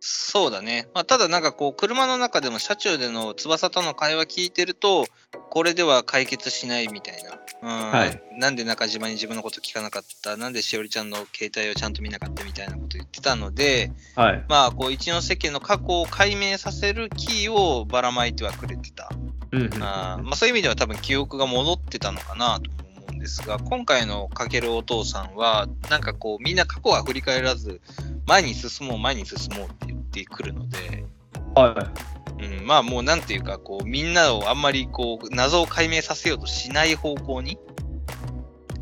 そうだね。まあ、ただなんかこう、車の中でも車中での翼との会話聞いてると、これでは解決しないみたいな。うんはいなんで中島に自分のこと聞かなかった？なんでしおりちゃんの携帯をちゃんと見なかったみたいなこと言ってたので、はい。まあ、こう、一ノ瀬家の過去を解明させるキーをばらまいてはくれてた。うんうんまあ、そういう意味では多分記憶が戻ってたのかなと思うんですが、今回のかけるお父さんは、なんかこう、みんな過去は振り返らず、前に進もう、前に進もうっててくるので、はうん、まあもうなんていうか、こう、みんなをあんまりこう、謎を解明させようとしない方向に、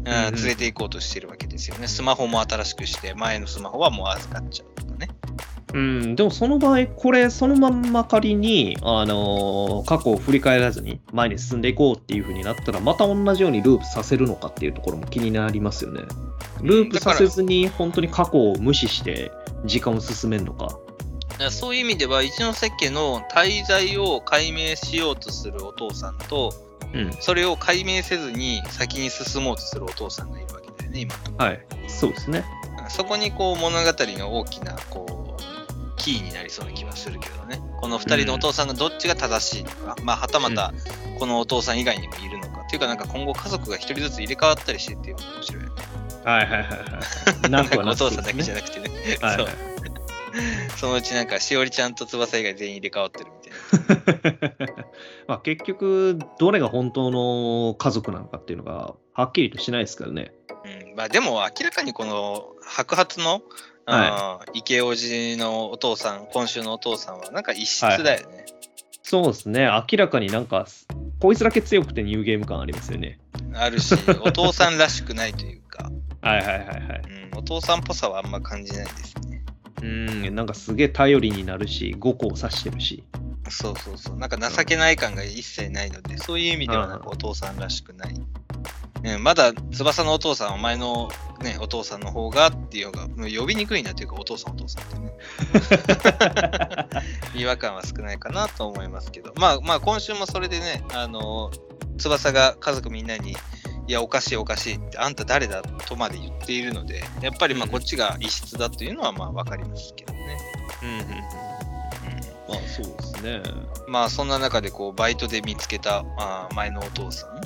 うん連れて行こうとしてるわけですよね。スマホも新しくして、前のスマホはもう預かっちゃうとかね。い。うん、でもその場合、これ、そのまんま仮に、あのー過去を振り返らずに前に進んでいこうっていう風になったら、また同じようにループさせるのかっていうところも気になりますよね。ループさせずに、本当に過去を無視して時間を進めるのか。そういう意味では、一ノ瀬家の滞在を解明しようとするお父さんと、うん。それを解明せずに先に進もうとするお父さんがいるわけだよね、今。はい。そうですね。そこにこう物語の大きなこうキーになりそうな気はするけどね。この2人のお父さんがどっちが正しいのか、まあはたまたこのお父さん以外にもいるのか、っていうかなんか今後家族が1人ずつ入れ替わったりしてっていうのも面白いよね。はいはいはいはい。なんとかお父さんだけじゃななくてね。はいはいそう そのうちなんかしおりちゃんと翼以外全員入れ替わってるみたいな。まあ結局、どれが本当の家族なのかっていうのがはっきりとしないですからね。うん、まあでも明らかにこの白髪の、池王子のお父さん、今週のお父さんはなんか異質だよね。そうですね。明らかになんか、こいつだけ強くてニューゲーム感ありますよね。あるし、お父さんらしくないというか、はいはいはいはい。うん、お父さんっぽさはあんま感じないですね。うん、なんかすげえ頼りになるし、5個を指してるし。そうそうそう。なんか情けない感が一切ないので、そういう意味ではなんかうんお父さんらしくない。うん、まだ翼のお父さんは前の、ね、お父さんの方がっていうのが、もう呼びにくいなというか、お父さんお父さんってね。違和感は少ないかなと思いますけど、まあまあ今週もそれでね、あの、翼が家族みんなに、いや、おかしいおかしいって、あんた誰だとまで言っているので、やっぱりまあうんこっちが異質だというのはまあわかりますけどね。うんうんうん。うんまあそうですね。まあそんな中でこうバイトで見つけたあー前のお父さん。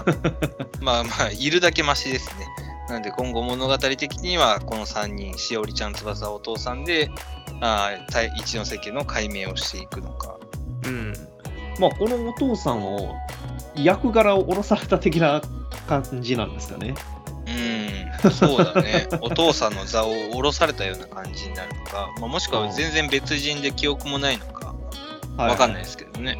まあまあいるだけマシですね。なんで今後物語的にはこの3人、しおりちゃん、翼お父さんで、あ一ノ瀬家の解明をしていくのか。うん。まあこのお父さんを役柄を下ろされた的な感じなんですかね。うん、そうだね。お父さんの座を下ろされたような感じになるのか、まあ、もしくは全然別人で記憶もないのか、わかんないですけどね。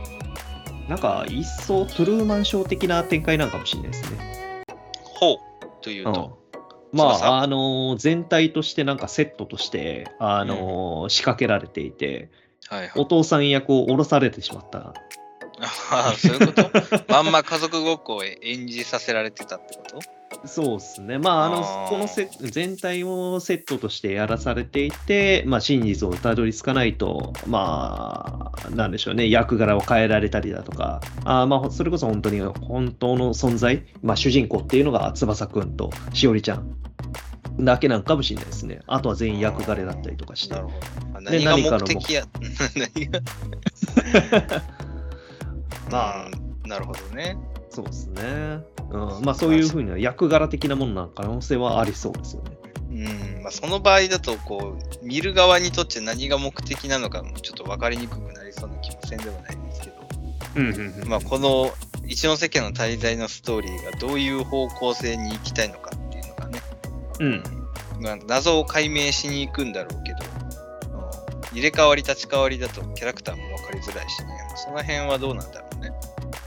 なんか一層トゥルーマンショー的な展開なんかもしれないですね。ほうというと。ま翼あ、あの全体としてなんかセットとして、あの仕掛けられていて、はいはい。お父さん役を降ろされてしまった。ああ、そういうこと？まんま家族ごっこを演じさせられてたってこと？そうですね。まあ、あの、このセ全体をセットとしてやらされていて、まあ、真実をたどり着かないと、まあ、なんでしょうね、役柄を変えられたりだとか、あーまあ、それこそ本当に本当の存在、まあ、主人公っていうのが翼くんとしおりちゃんだけなんかもしれないですね。あとは全員役柄だったりとかしてな。るほど。何目的や？何が？まあうんなるほどね。そうですね。うん、まあ、そういうふうな役柄的なものな可能性はありそうですよね。うんまあ、その場合だとこう、見る側にとって何が目的なのかもちょっと分かりにくくなりそうな気もせんでもないんですけど、うんうんうんまあ、この一ノ瀬家の滞在のストーリーがどういう方向性に行きたいのかっていうのがね、うん。まあ、謎を解明しに行くんだろうけど、うん入れ替わり立ち替わりだとキャラクターも分かりづらいしね、その辺はどうなんだろうね。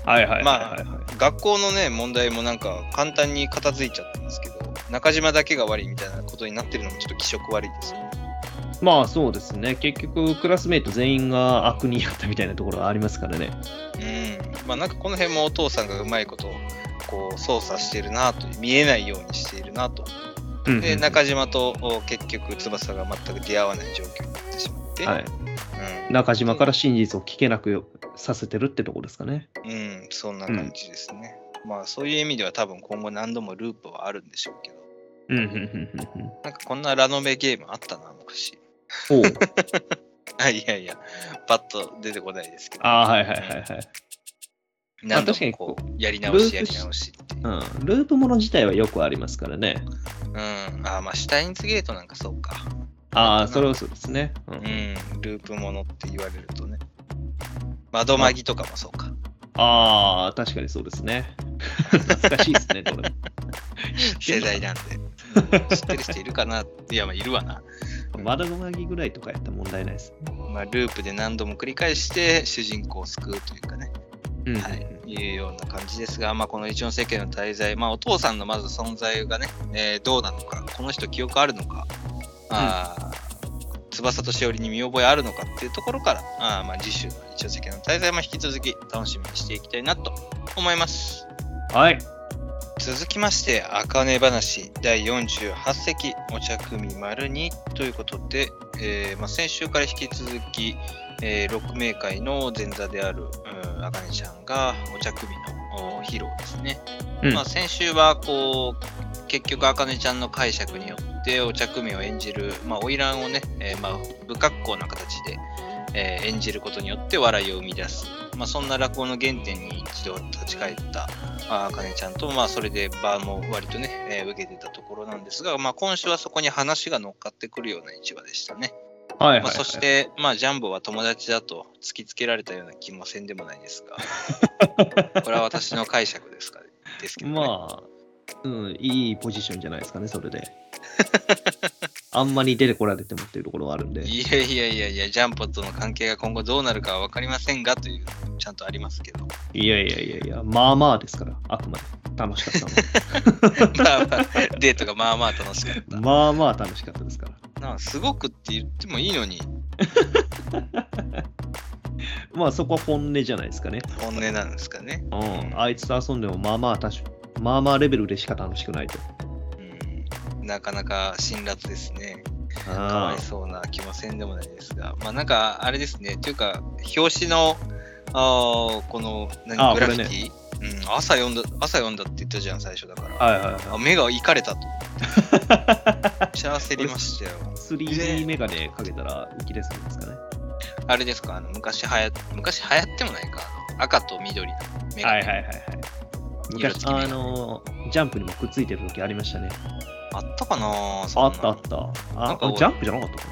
はいはいはいまあはいはい。学校のね、問題もなんか簡単に片付いちゃってますけど、中島だけが悪いみたいなことになってるのもちょっと気色悪いですよね。まあそうですね。結局、クラスメイト全員が悪人やったみたいなところがありますからね。うん。まあなんかこの辺もお父さんがうまいことこう操作してるなと、見えないようにしているなと。で、中島とお結局翼が全く出会わない状況になっはい、うん、中島から真実を聞けなくさせてるってとこですかね。うん、そんな感じですね。まあそういう意味では多分今後何度もループはあるんでしょうけど、うん、うん、うん、うん。なんかこんなラノベゲームあったな、昔。おうあ いやいや、パッと出てこないですけど。ああ、はいはいはいはい。何度確かにもこうやり直しやり直しっていう。うん。ループもの自体はよくありますからね。うん。あ、まあ、シュタインズゲートなんかそうか。ああ、それはそうですね。ううんん。ループものって言われるとね。窓マギとかもそうか。ああ、確かにそうですね。懐かしいですね、これ。世代なんで。うん知ってる人いるかないや、まあ、いるわな。まだごまぎぐらいとかやったら問題ないです。まあ、ループで何度も繰り返して主人公を救うというかね。うんはい、いうような感じですが、まあ、この一ノ世間の滞在、まあ、お父さんのまず存在がね、えーどうなのか、この人記憶あるのか、あー翼としおりに見覚えあるのかっていうところから、あーまあ、次週の一ノ世間の滞在も引き続き楽しみにしていきたいなと思います。はい。続きまして、あかね話第48席お茶組丸2ということで、えーまあ、先週から引き続き、えー、6名会の前座であるあかねちゃんがお茶組のお披露ですね。うんまあ、先週はこう結局あかねちゃんの解釈によってお茶組を演じる、まあ、花魁をね、えーまあ、不格好な形で、えー演じることによって笑いを生み出す、まあ、そんな落語の原点に一度立ち返ったあかねちゃんと、まあ、それで場も割とね、えー受けてたところなんですが、まあ、今週はそこに話が乗っかってくるような一話でしたね。はいはい、まあ、そし、て、まあ、ジャンボは友達だと突きつけられたような気もせんでもないですが、これは私の解釈ですかですけど、ね。まあ、うん、いいポジションじゃないですかね、それで。あんまり出てこられてもっていうところがあるんで。いやいやいやいや、ジャンポとの関係が今後どうなるかは分かりませんがという、ちゃんとありますけど。いやいやいやいや、まあまあですから、あくまで。楽しかった まあまあ、デートがまあまあ楽しかった。の。まあまあ楽しかったですから。なすごくって言ってもいいのに、まあそこは本音じゃないですかね。本音なんですかね。うん。あいつと遊んでもまあまあ多少、まあまあレベルでしか楽しくないと。うん、なかなか辛辣ですね。かわあいそうな気もせんでもないですが、まあなんかあれですね、というか、表紙の、あーこの何グラフィティ、うん、朝読んだ、朝読んだって言ったじゃん、最初だから。あ。はいはいはあ目がいかれたと。めっちゃ焦りましたよ。い。3D メガネかけたら浮き出すんですかね。あれですか、あの昔はや昔流行ってもないか、赤と緑の目が、はいはいはいはい。昔、あの、ジャンプにもくっついてる時ありましたね。あったかなあったあった。あなんかジャンプじゃなかったか？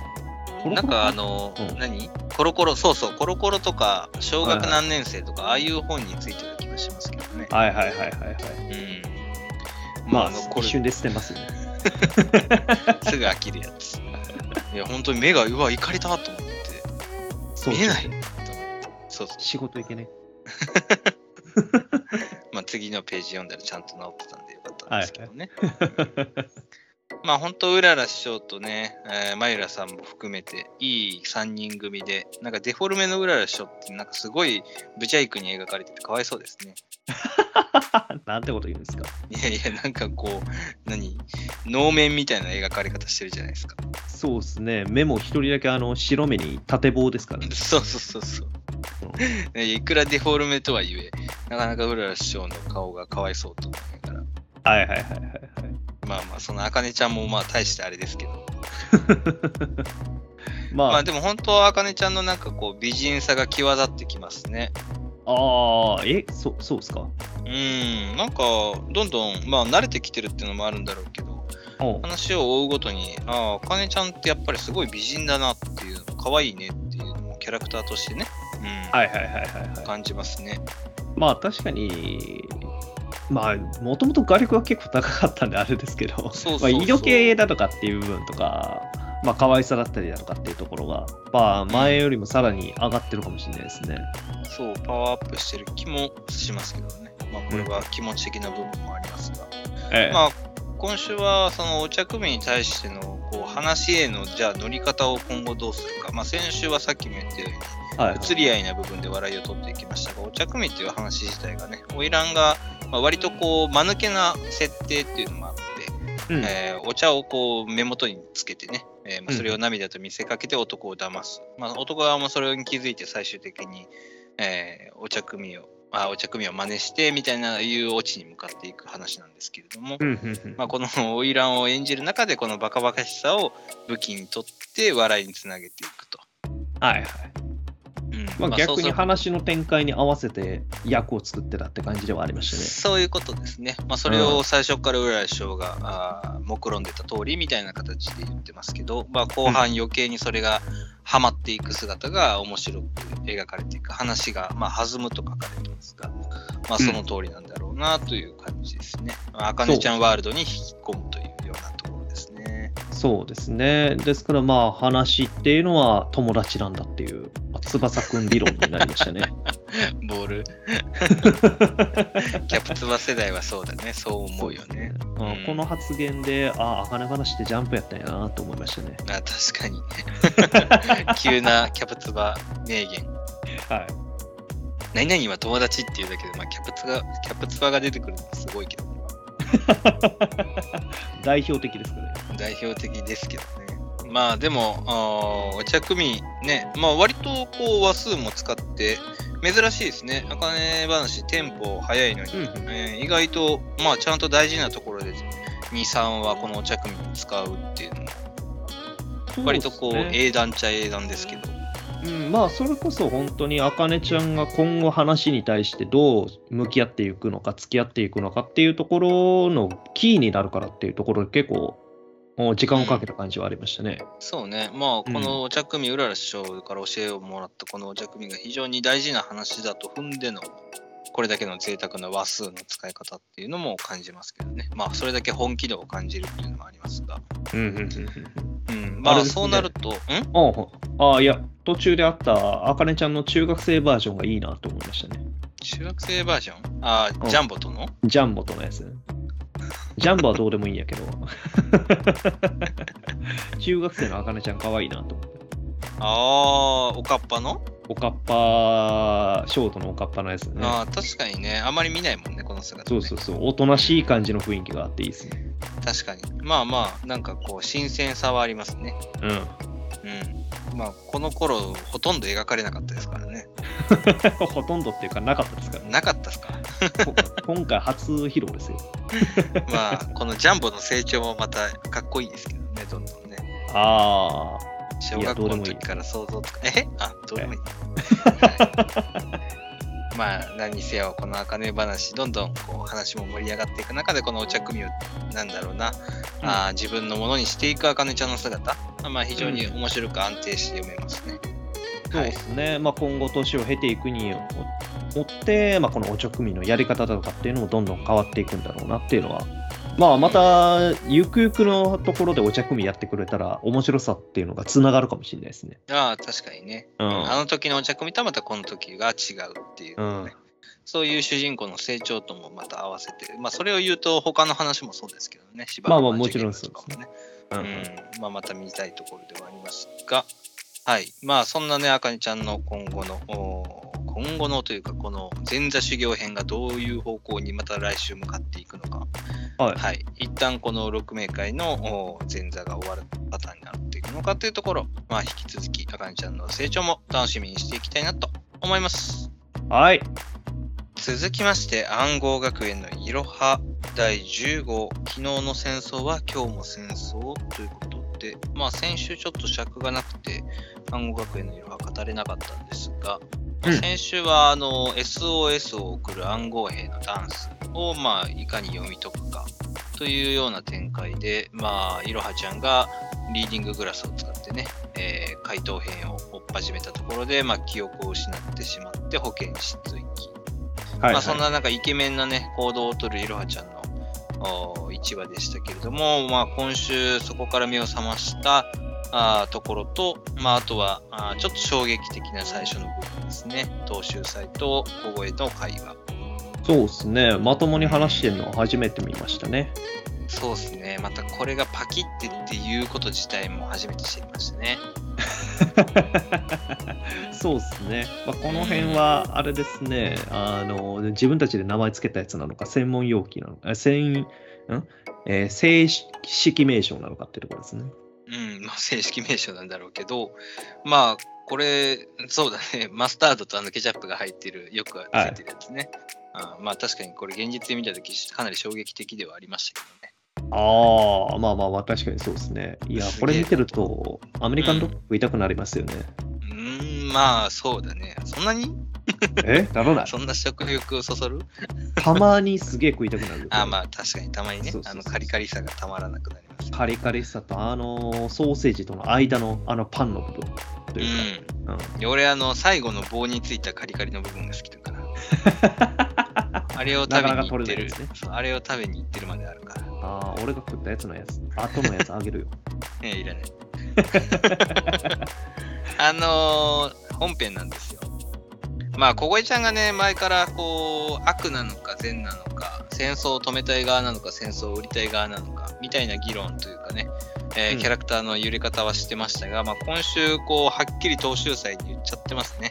ななんかあの、うん何？コロコロ、そうそう、コロコロとか、小学はいはい何年生とか、ああいう本についてた気がしますけどね。はいはいはいはいはい。うん。まあ、のこれ一瞬で捨てますよね。すぐ飽きるやつ。いや、本当に目が、うわ、怒りたと思って、そう見えない。そうそう。仕事行けね。まあ、次のページ読んだらちゃんと治ってたんでよかったんですけどね。まあ本当、うらら師匠とね、えー、まゆらさんも含めて、いい3人組で、なんかデフォルメのうらら師匠って、なんかすごいブチャイクに描かれててかわいそうですね。なんてこと言うんですか。いやいや、なんかこう、何？能面みたいな描かれ方してるじゃないですか。そうですね。目も一人だけあの白目に縦棒ですからね。そうそうそうそう。ねいくらデフォルメとはいえ、なかなかうらら師匠の顔がかわいそうと思いながら。はいはいはいはいはい。まあまあ、そのあかねちゃんもまあ大してあれですけど。まあ、まあでも本当はあかねちゃんのなんかこう美人さが際立ってきますね。ああ、え、そそうですか？うん、なんかどんどんまあ慣れてきてるっていうのもあるんだろうけど、話を追うごとに、ああ、あかねちゃんってやっぱりすごい美人だなっていうの、可愛いねっていうのもキャラクターとしてね、うん、はいはいはいはいはい。感じますね。まあ確かに、まあ、もともと画力は結構高かったんであれですけど、そうそうそうまあ、色気だとかっていう部分とか、まあ可愛さだったりだとかっていうところが、まあ前よりもさらに上がってるかもしれないですね。そう、パワーアップしてる気もしますけどね。まあこれは気持ち的な部分もありますが。ええまあ今週はそのお茶組に対してのこう話へのじゃあ乗り方を今後どうするか。まあ先週はさっきも言ったように、はい移り合いな部分で笑いを取っていきましたが、お茶組っていう話自体がね、花魁が、まあ、割とこう、間抜けな設定っていうのもあって、うんえーお茶をこう目元につけてね、えーまあ、うんそれを涙と見せかけて男を騙す。まあ、男側もそれに気づいて最終的に、えーお茶組をあお茶組を真似してみたいないうオチに向かっていく話なんですけれども、うんうんうんまあ、この花魁を演じる中でこのバカバカしさを武器にとって笑いにつなげていくと。はいはい。うんまあ、まあ逆に話の展開に合わせて役を作ってたって感じではありましたね。そういうことですね。まあ、それを最初から浦井師匠が、あー目論んでた通りみたいな形で言ってますけど、まあ、後半余計にそれがハマっていく姿が面白く描かれていく話が、まあ、弾むと書かれてますが、まあ、その通りなんだろうなという感じですね。あかねちゃんワールドに引き込むというそうですね。ですからまあ話っていうのは友達なんだっていう、まあ翼くん理論になりましたね。ボール。キャプツバ世代はそうだね。そう思うよね。うんうんこの発言で、ああ、あかね話ってジャンプやったんやなと思いましたね。あ確かに。急なキャプツバ名言。はい。何々は友達っていうだけで、まあ、キャプツが、キャプツバが出てくるのはすごいけど、代表的ですからね。代表的ですけどね。まあでも、お茶組ね、まあ割とこう話数も使って、珍しいですね。あかね話、テンポ早いのに、うんえー意外と、まあちゃんと大事なところで、2、3はこのお茶組に使うっていうのも、割とこう、英断っちゃ英断ですけど、うん、まあそれこそ本当にあかねちゃんが今後話に対してどう向き合っていくのか付き合っていくのかっていうところのキーになるからっていうところで結構時間をかけた感じはありましたね。そうね、まあ、うんこのお茶組、うらら師匠から教えをもらったこのお茶組が非常に大事な話だと踏んでの、これだけの贅沢な話数の使い方っていうのも感じますけどね。まあ、それだけ本気度を感じるっていうのもありますが。うんうんうんうんうん、まあ、ねそうなると、ん？ああ、いや、途中であったあかねちゃんの中学生バージョンがいいなと思いましたね。中学生バージョン？あうんー、ジャンボとの？ジャンボとのやつ。ジャンボはどうでもいいんやけど。中学生のあかねちゃん可愛いなと思って。あー、おかっぱの、おかっぱ、ショートのおかっぱのやつね。あー確かにね、あまり見ないもんね、この姿、ね。そうそうそう、おとなしい感じの雰囲気があっていいですね。確かに。まあまあ、なんかこう、新鮮さはありますね。うん。うん。まあ、この頃、ほとんど描かれなかったですからね。ほとんどっていうかなかったですからね。なかったですか？こ今回初披露ですよ。まあ、このジャンボの成長もまたかっこいいですけどね、どんどんね。あ小学校の時から想像つか、え？あ、どうでもいい。はいまあ、何にせよ、この茜話、どんどんこう話も盛り上がっていく中で、このお茶組を、なんだろうな、あー自分のものにしていく茜ちゃんの姿、まあ、非常に面白く安定して読めますね。あ、そうですね。まあ今後年を経ていくによって、まあこのおちょくみのやり方とかっていうのもどんどん変わっていくんだろうなっていうのは。まあまた、ゆくゆくのところでお茶組やってくれたら面白さっていうのがつながるかもしれないですね。ああ、確かにね。うんあの時のお茶組とはまたこの時が違うっていうのね、そういう主人公の成長ともまた合わせて、まあそれを言うと他の話もそうですけどね、柴まあまあ原もちろん事件とかもね。うんうん、まあまた見たいところではありますが、はい。まあそんなね、あかねちゃんの今後の、お今後のというか、この前座修行編がどういう方向にまた来週向かっていくのか、はいはい。一旦この6名会のお前座が終わるパターンになっていくのかというところ、まあ引き続き、あかねちゃんの成長も楽しみにしていきたいなと思います。はい。続きまして暗号学園のいろは第10号昨日の戦争は今日も戦争ということでまあ先週ちょっと尺がなくて暗号学園のいろは語れなかったんですが、まあうん。先週はあの SOS を送る暗号兵のダンスをまあいかに読み解くかというような展開でまあいろはちゃんがリーディンググラスを使ってね、えー回答編を追っ始めたところで、まあ、記憶を失ってしまって保健室行き。はい、まあ、そんななんかイケメンなね、行動をとるいろはちゃんのお1話でしたけれども、まあ、今週そこから目を覚ましたあーところと、まあ、あとはあーちょっと衝撃的な最初の部分ですね。東秀祭と小声の会話。そうですね。まともに話してるのは初めて見ましたね。そうですね。またこれがパキってっていうこと自体も初めて知りましたね。そうですね。まあ、この辺は、あれですね、あの、自分たちで名前つけたやつなのか、専門用機なのか、専、ん？えー正式名称なのかっていうところですね。うん、まあ、正式名称なんだろうけど、まあ、これ、そうだね、マスタードとあのケチャップが入ってる、よく出てるやつね。あまあ、確かにこれ、現実で見たとき、かなり衝撃的ではありましたけどね。ああ、まあまあまあ、確かにそうですね。いやこれ見てると、アメリカンドッグ食いたくなりますよね。うーん、まあ、そうだね。そんなに？えならないそんな食欲をそそる？たまにすげえ食いたくなる。あまあ、確かにたまにねそう、そうそうあのカリカリさがたまらなくなります。カリカリさと、あのソーセージとの間のあのパンの部分といううん。か、うんいや俺、あの、最後の棒についたカリカリの部分が好きだから。あれを食べに行ってなかなか取れないるですねそうあれを食べに行ってるまであるから。ああ、俺が食ったやつのやつ、後のやつあげるよ。えいらない。あのー本編なんですよ。まあ、小声ちゃんがね、前からこう、悪なのか善なのか、戦争を止めたい側なのか、戦争を売りたい側なのか、みたいな議論というかね、えーうんキャラクターの揺れ方はしてましたが、まあ、今週、こう、はっきり東秀祭に言っちゃってますね。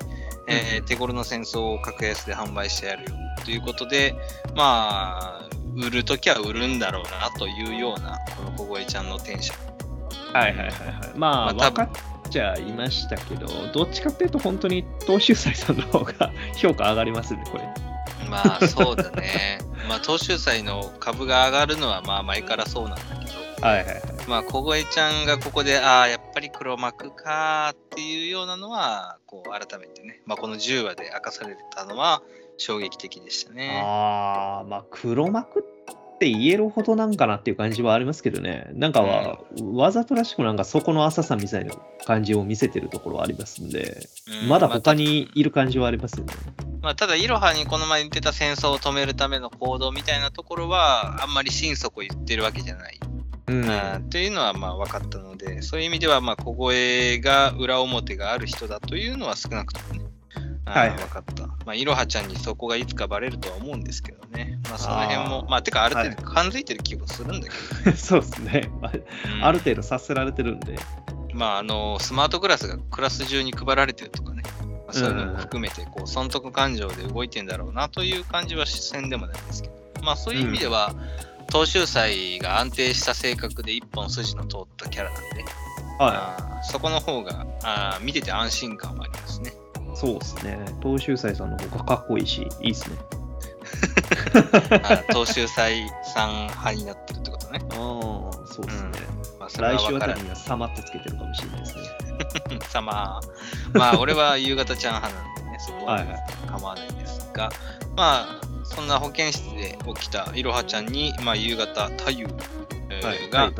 えーうん手頃の戦争を格安で販売してやるよということで、まあ、売るときは売るんだろうなというような、この小声ちゃんのテンション。はいはいはいはい。まあ、まあ分かっちゃいましたけど、どっちかっていうと、本当に東秀斎さんの方が 評価上がりますね、これ。まあそうだね。まあ東秀祭の株が上がるのはまあ前からそうなんだけど、はいはいはい。まあ小声ちゃんがここで、ああ、やっぱり黒幕かっていうようなのは、こう改めてね、まあこの10話で明かされたのは衝撃的でしたね。ああ、まあ、黒幕って言えるほどなんかなっていう感じはありますけどね。なんかは、わざとらしくなんかそこの浅さみたいな感じを見せてるところはありますんで、うんまだ他まにいる感じはありますよね。あまあ、ただ、イロハにこの前言ってた戦争を止めるための行動みたいなところは、あんまり心底言ってるわけじゃない。うん。あーっていうのはまあ分かったので、そういう意味ではまあ小声が裏表がある人だというのは少なくともね、はいはい。分かった。まあ、いろはちゃんにそこがいつかバレるとは思うんですけどね。まあ、その辺も、あー。まあ、てか、ある程はい。度感づいてる気もするんだけど、そうですね。まあうん。ある程度させられてるんで。まあ、あの、スマートグラスがクラス中に配られてるとかね、まあ、そういうのも含めて、こう、損得感情で動いてんだろうなという感じは視線でもないんですけど、まあ、そういう意味では、東秀祭が安定した性格で一本筋の通ったキャラなんで、はあーそこの方があー見てて安心感はありますね。い。そうですね。東秀斎さんの方がかっこいいし、いいですね。東秀祭さん派になってるってことね。ああ、そうですね。まあ、それは来週あたりにはサマってつけてるかもしれないですね。さまあ、まあ、俺は夕方ちゃん派なんでね、そこははいはい構わないですが、まあ、そんな保健室で起きたいろはちゃんに、まあ、夕方、太夫、えーはい。が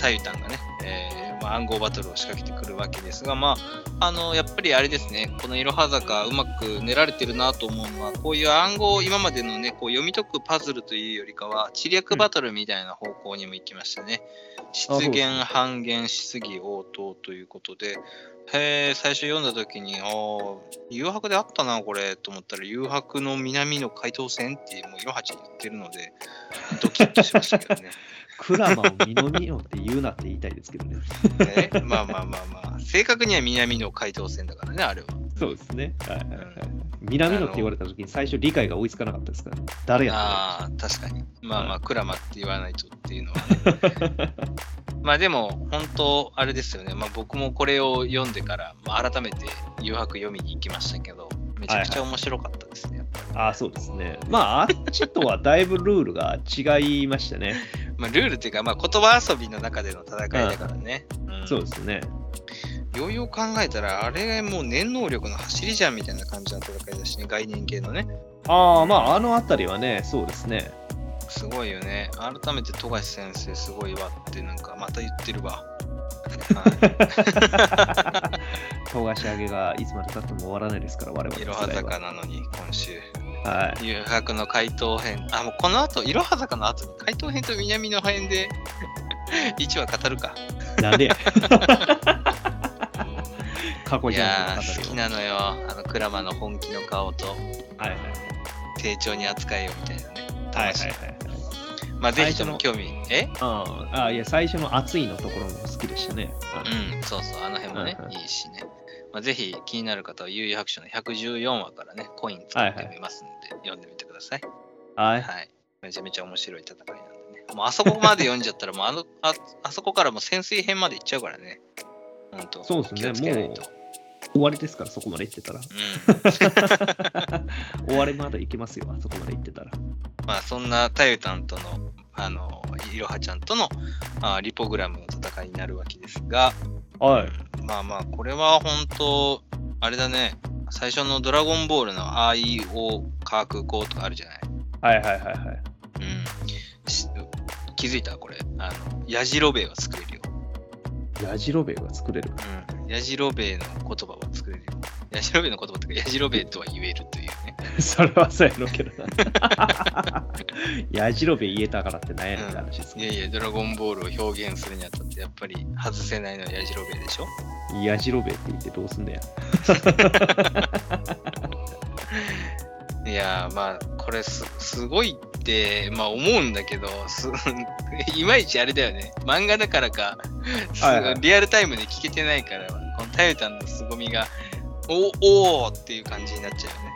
書い、たんがね、えーまあ、暗号バトルを仕掛けてくるわけですが、まあ、あのやっぱりあれですね、このいろは坂、うまく練られてるなと思うのは、こういう暗号を今までのね、こう読み解くパズルというよりかは、知略バトルみたいな方向にも行きましたね。そうです出現、半減、質疑応答ということで、へー最初読んだ時に、あー誘白であったな、これ、と思ったら、誘白の南の海東線って、もういろはちゃん言ってるので、ドキッとしましたけどね。クラマを南のって言うなって言いたいですけどね。ね、まあまあまあまあ、正確には南の海東線だからね、あれは。そうですね。はいはいはい。南のって言われたときに最初理解が追いつかなかったですから、誰やったああ、確かに。まあまあ、クラマって言わないとっていうのは、ね。まあでも、本当、あれですよね。まあ僕もこれを読んでから、まあ、改めて誘白読みに行きましたけど、めちゃくちゃ面白かったですね。やっぱりああ、そうですね。まあ、あっちとはだいぶルールが違いましたね。まあ、ルールっていうか、まあ、言葉遊びの中での戦いだからね。うんそうですね。ようよう考えたら、あれもう念能力の走りじゃんみたいな感じの戦いだしね、概念系のね。ああ、まあ、あのあたりはね、そうですね。すごいよね。改めて富樫先生すごいわってなんかまた言ってるわ。は 富樫上げがいつまでたっても終わらないですから、我々い。いろは坂なのに今週。はい。誘白の回答編。あ、もうこの後、いろは坂の後に回答編と南の編で 1話語るか。なんでや。過去いジャやー、ンプの語りを。好きなのよ。あのクラマの本気の顔とはいはいはい。丁重に扱えよみたいなね。はいはいはい。まあ、ぜひとも興味。え？ああ、いや、最初の熱いのところも好きでしたね。うん、そうそう、あの辺もねいいしね。まあ、ぜひ気になる方は、悠々白書の114話からね、コイン使ってみますので、読んでみてください。はい。はい。めちゃめちゃ面白い戦いなんでね。もうあそこまで読んじゃったら、もうあのああそこからもう潜水編まで行っちゃうからね。本当そうですね気をつけないと。終わりですから、そこまで行ってたら。うん。終わりまで行けますよ、あそこまで行ってたら。まあそんなタユタンとの、あの、いろはちゃんとのあリポグラムの戦いになるわけですが、はい。まあまあ、これは本当、あれだね、最初のドラゴンボールの I, O, 科学語とかあるじゃない。はいはいはいはい。うん。し気づいた？これ。あの、ヤジロベエは作れるよ。ヤジロベエが作れる。うん。ヤジロベエの言葉は作れるよ。ヤジロベエの言葉とか、ヤジロベエとは言えるというね。それはそうやろうけどな。ヤジロベエ言えたからってなんやねんって話ですいやいや、ドラゴンボールを表現するにあたって、やっぱり外せないのはヤジロベエでしょ？ヤジロベエって言ってどうすんだよ。いやーまあこれすすごいって、まあ、思うんだけどす いまいちあれだよね。漫画だからかすはいはい。リアルタイムで聞けてないからこのタユタンの凄みがおおーっていう感じになっちゃうよね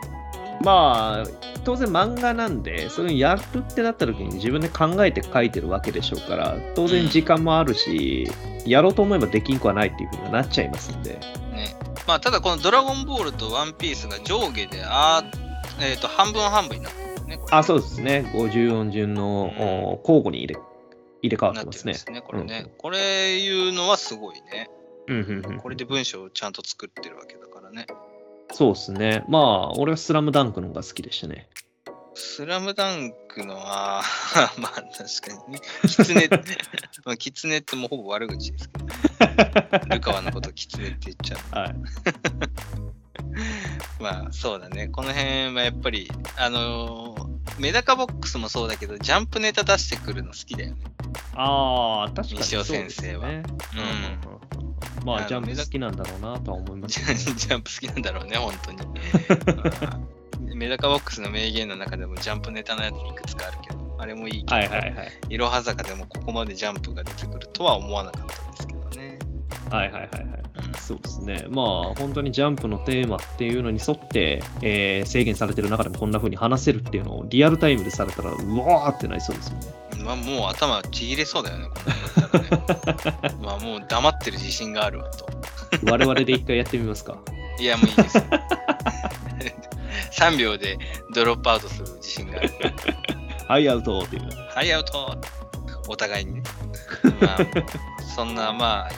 まあ、当然漫画なんで、それをやるってなった時に自分で考えて書いてるわけでしょうから、当然時間もあるし、やろうと思えばできんくはないっていうふうになっちゃいますんで。ねまあただこの「ドラゴンボール」と「ワンピースが上下であー、えー、と半分半分になってるんだよねあ、そうですね。54順の、お交互に入れ入れ替わってますね。すねこれね、これいうのはすごいね。うんうんうん。これで文章をちゃんと作ってるわけだからねそうですね。まあ、俺はスラムダンクの方が好きでしたね。スラムダンクのは、まあ確かにね。キツネ、まあ、キツネってもうほぼ悪口ですけど、ルカワのことキツネって言っちゃう。はい。まあそうだね。この辺はやっぱり、あのーメダカボックスもそうだけど、ジャンプネタ出してくるの好きだよね。ああ、確かに西尾そうです先生はね。うんまあ、ジャンプ好きなんだろうなとは思いまジす、ね。ャンプ好きなんだろうね、本当に。うんメダカボックスの名言の中でもジャンプネタのやついくつかあるけど、あれもいいけど、はいはいはい。いろは坂でもここまでジャンプが出てくるとは思わなかったですけどね。はいはいはいはい。うんそうですね。まあ、本当にジャンプのテーマっていうのに沿って、えー制限されてる中でもこんな風に話せるっていうのをリアルタイムでされたら、うわーってなりそうですよね。まあもう頭ちぎれそうだよね、こね。まあもう黙ってる自信があるわと。我々で一回やってみますか。いやもういいです。3秒でドロップアウトする自信がある。はい、アウトっていう。はい、アウトお互いにね。まあ、そんなまあ、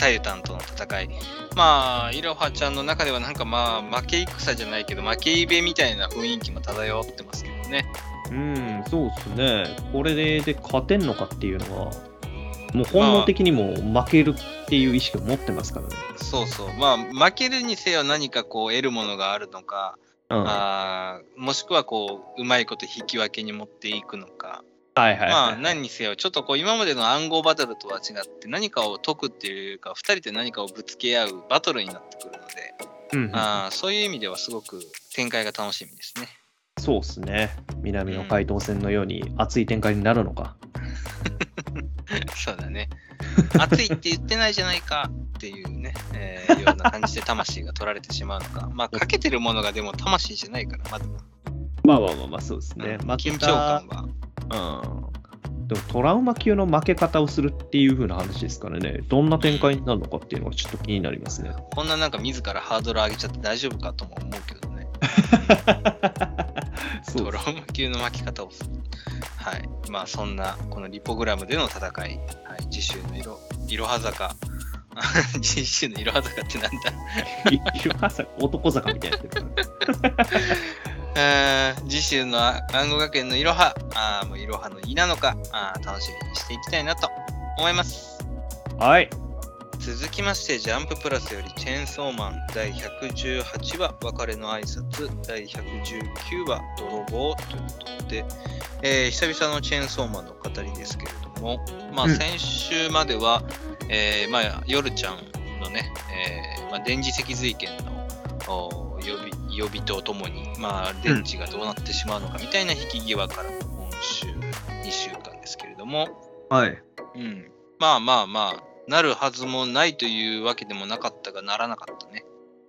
タユタンとの戦い。まあ、いろはちゃんの中ではなんかまあ、負け戦じゃないけど、負けイベみたいな雰囲気も漂ってますけどね。うん、そうですね。これでで勝てんのかっていうのは、もう本能的にも負けるっていう意識を持ってますからね。そうそう。まあ、負けるにせよ何かこう得るものがあるのか、うん。はいあーもしくはこううまいこと引き分けに持っていくのか、はいはい。まあ何にせよちょっとこう今までの暗号バトルとは違って何かを解くっていうか2人で何かをぶつけ合うバトルになってくるので、うんうんあーそういう意味ではすごく展開が楽しみですね。そうですね。南の海東戦のように熱い展開になるのか。そうだね。熱いって言ってないじゃないかっていうね、えーような感じで魂が取られてしまうのか。まあ かけてるものがでも魂じゃないからまだ、まあまあまあまあ、そうですね。うん負け緊張た感は。うん。でもトラウマ級の負け方をするっていう風な話ですからね、どんな展開になるのかっていうのがちょっと気になりますね。こんななんか自らハードル上げちゃって大丈夫かとも思うけどね。そうドラマ級の巻き方をする。はい。まあそんなこのリポグラムでの戦い、はい、次週の色、いろは坂。次週のいろは坂ってなんだ？いろはさ男坂みたいになってるから。えー次週の暗号学園のいろは、あーもういろはのいなのかあー楽しみにしていきたいなと思います。はい。続きまして、ジャンププラスよりチェーンソーマン第118話、別れの挨拶第119話、泥棒ということで、えー久々のチェーンソーマンの語りですけれども、まあ、うん先週までは、えーまあ、夜ちゃんのね、えーまあ、電磁脊髄剣のお予備とともに、まあ、電池がどうなってしまうのかみたいな引き際からの今週2週間ですけれども、はい。うん、まあまあまあ、なるはずもないというわけでもなかったが、ならなかったね。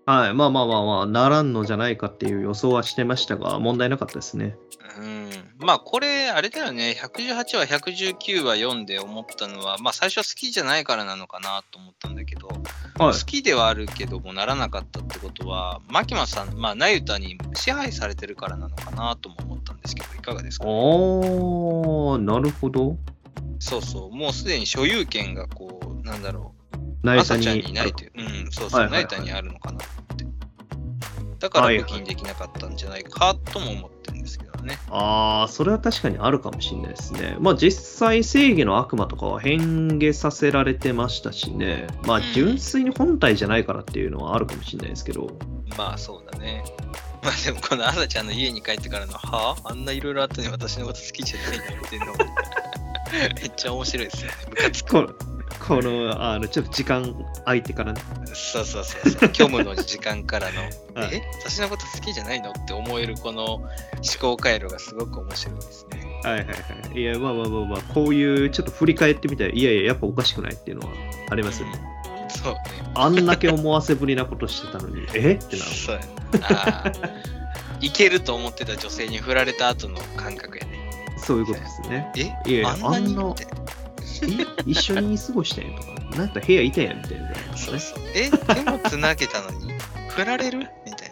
はい。まあまあまあまあ、ならんのじゃないかっていう予想はしてましたが、問題なかったですね。うん。うん。まあこれ、あれだよね、118話、119話読んで思ったのは、まあ最初は好きじゃないからなのかなと思ったんだけど、はい好。きではあるけどもならなかったってことは、牧間さん、まあ、ナユタに支配されてるからなのかなとも思ったんですけど、いかがですか、おー、なるほど。そうそう、もうすでに所有権がこう、なんだろう、朝ちゃんにないという、うん、そうそう、はいはいはいナユタにあるのかなって。だからはいはい武器にできなかったんじゃないかとも思ってるんですけどね。ああ、それは確かにあるかもしれないですね。まあ実際正義の悪魔とかは変化させられてましたしね。まあうん純粋に本体じゃないからっていうのはあるかもしれないですけど。まあそうだね。まあでもこの朝ちゃんの家に帰ってからの、はあ？あんないろいろあったのに私のこと好きじゃないの？っていうの めっちゃ面白いですよね。ムカつく。ここの、あの、ちょっと時間空いてからね。そうそうそうそう。虚無の時間からの、はいえ私のこと好きじゃないのって思えるこの思考回路がすごく面白いですね。はいはいはい。いや、まあまあまあまあ、こういうちょっと振り返ってみたら、いやいや、やっぱおかしくないっていうのはありますよね。うんそうね。あんだけ思わせぶりなことしてたのに、え？ってなる。そうやね。ああ。いけると思ってた女性に振られた後の感覚やね。そういうことですね。え？いやいやあんなにあんな一緒に過ごしたんやとか、なんやったら部屋いたやんみたいな、ね。そうそう。え手もつなげたのに？振られる？みたい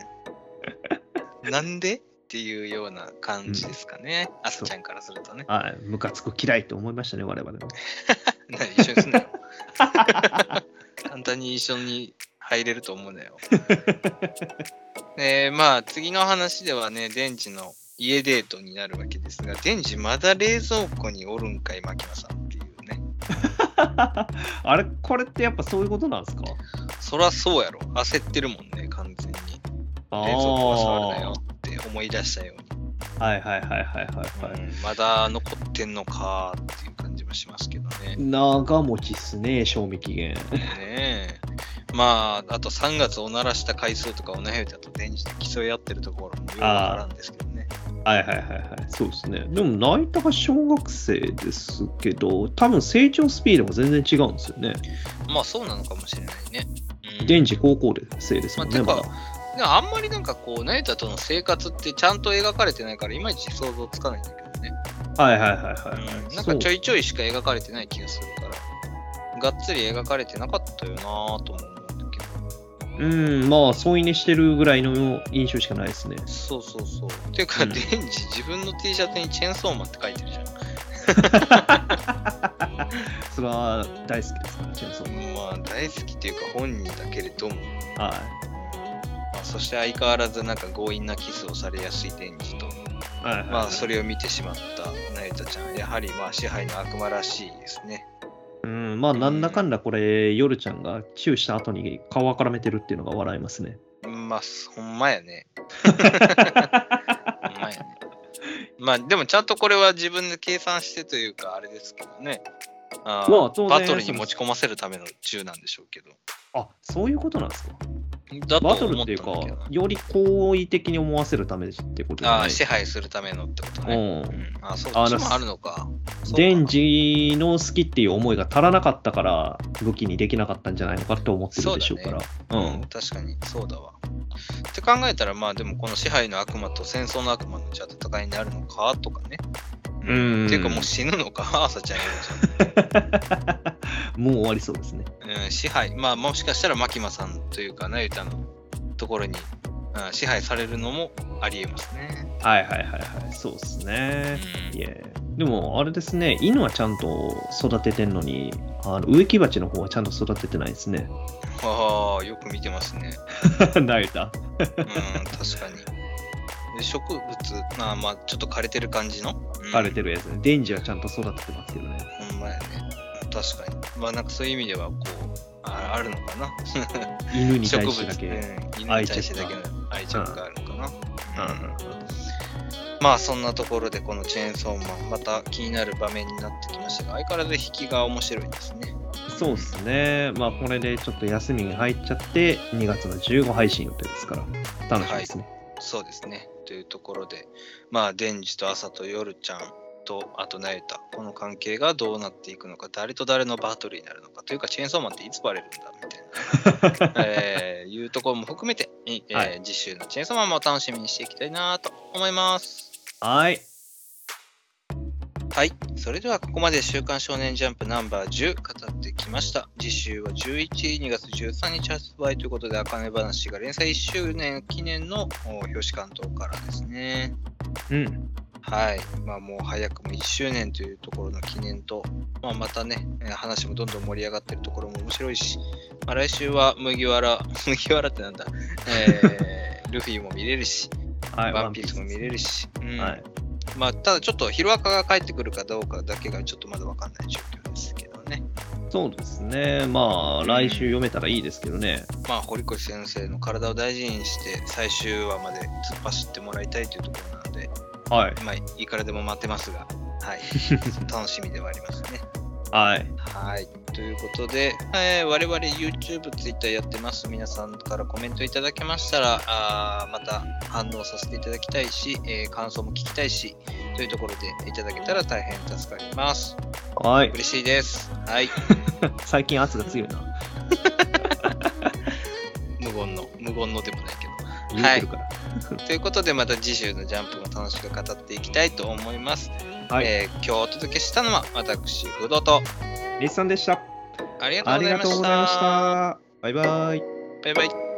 な。なんで？っていうような感じですかね。あさちゃんからするとね。はい、ムカつく嫌いと思いましたね、我々も。な一緒にすんなよ。簡単に一緒に入れると思うなよ。で、まあ、次の話ではね、デンジの家デートになるわけですが、デンジまだ冷蔵庫におるんかい、牧野さん。あれ、これってやっぱそういうことなんですか？そらそうやろ。焦ってるもんね、完全に。あ冷蔵庫は触るなよって思い出したように。はいはいはいはいはい、はいうんまだ残ってんのかっていう感じもしますけどね。長持ちっすね、賞味期限。ねえ。まあ、あと3月おならした回数とかおなやだと電池で競い合ってるところもよくわからんですけどね。はいはいはいはい、そうですね。でも、ナイタが小学生ですけど、多分成長スピードも全然違うんですよね。まあそうなのかもしれないね。うん、デンジ高校生ですもんね、まあてかあんまりなんかこう、ナユタとの生活ってちゃんと描かれてないから、いまいち想像つかないんだけどね。はいはいはいはい、うん、なんかちょいちょいしか描かれてない気がするから、がっつり描かれてなかったよなぁとも思う。うん、まあ、添い寝してるぐらいの印象しかないですね。そうそうそう。ていうか、うんデンジ自分の T シャツにチェーンソーマンって書いてるじゃん。それは大好きですか？ら、チェーンソーまあ大好きっていうか本人だけれども、マン。はまあ、そして相変わらずなんか強引なキスをされやすいデンジと、い。はいはい、まあそれを見てしまったナユタちゃん、やはりまあ支配の悪魔らしいですね。うん、まあ、なんだかんだこれ、夜ちゃんがチューした後に顔を絡めてるっていうのが笑いますね。まあほんまやね。ほんまやね。まあでもちゃんとこれは自分で計算してというかあれですけどね。あーまあバトルに持ち込ませるための銃なんでしょうけど。あ、そういうことなんですか？バトル思っていうかより好意的に思わせるためってことああ、支配するためのってことうね。ん。うん、あそあのっちもあるのか。デンジの好きっていう思いが足らなかったから武器にできなかったんじゃないのかって思ってるでしょうから。ううん、確かにそうだわ。って考えたら、まあでもこの支配の悪魔と戦争の悪魔のじゃあ戦いになるのかとかね。うんっていうかもう死ぬのか、朝ちゃん言う もう終わりそうですね。うん、支配、まあもしかしたら牧間さんというか、なゆたのところに、うん、支配されるのもありえますね。はいはいはいはい。そうですね。うんいえ。でもあれですね、犬はちゃんと育ててんのに、あの植木鉢の方はちゃんと育ててないですね。ああ、よく見てますね。慣れた。うん、確かに。で植物、まあまあ、ちょっと枯れてる感じの？うん枯れてるやつね。デンジはちゃんと育ててますけどね。ほんまやね。確かに。まあなんかそういう意味では、こう、ああるのかな？犬に対してだけ。うん、犬に対してだけの愛着があるのかな？うんうんまあそんなところでこのチェーンソーマン、また気になる場面になってきましたが、相変わらず引きが面白いですね。そうですね。まあこれでちょっと休みに入っちゃって、2月の15配信予定ですから、楽しみですね。そうですね。というところで、まあ、デンジと朝と夜ちゃんと、あとナユタ、この関係がどうなっていくのか、誰と誰のバトルになるのか、というか、チェーンソーマンっていつバレるんだみたいな、えーいうところも含めて、えーはい次週のチェーンソーマンも楽しみにしていきたいなと思います。はい。はい。それではここまで週刊少年ジャンプナンバー10語ってきました。次週は11、2月13日発売ということで、あかね話が連載1周年記念のお表紙関東からですね。うん。はい。まあもう早くも1周年というところの記念と、まあまたね、えー話もどんどん盛り上がってるところも面白いし、まあ来週は麦わら、麦わらってなんだ、えー、ルフィも見れるし、はい。ワンピースも見れるし、うんはい。まあ、ただちょっとヒロアカが帰ってくるかどうかだけがちょっとまだわかんない状況ですけどね。そうですね。まあ、来週読めたらいいですけどね。まあ、堀越先生の体を大事にして最終話まで突っ走ってもらいたいというところなので、はい。まあ、いくらでも待ってますが、はい。楽しみではありますね。はい。はい。ということで、えー我々 YouTube、Twitter やってます。皆さんからコメントいただけましたら、あーまた反応させていただきたいし、えー感想も聞きたいし、というところでいただけたら大変助かります。はい。嬉しいです。はい。最近圧が強いな。無言の、無言のでもないけど。言うてるから。ということで、また次週のジャンプも楽しく語っていきたいと思います。はい。えー今日お届けしたのは、私、不動と、リスさんでした。ありがとうございまし。た。バイバイ。バイバイ。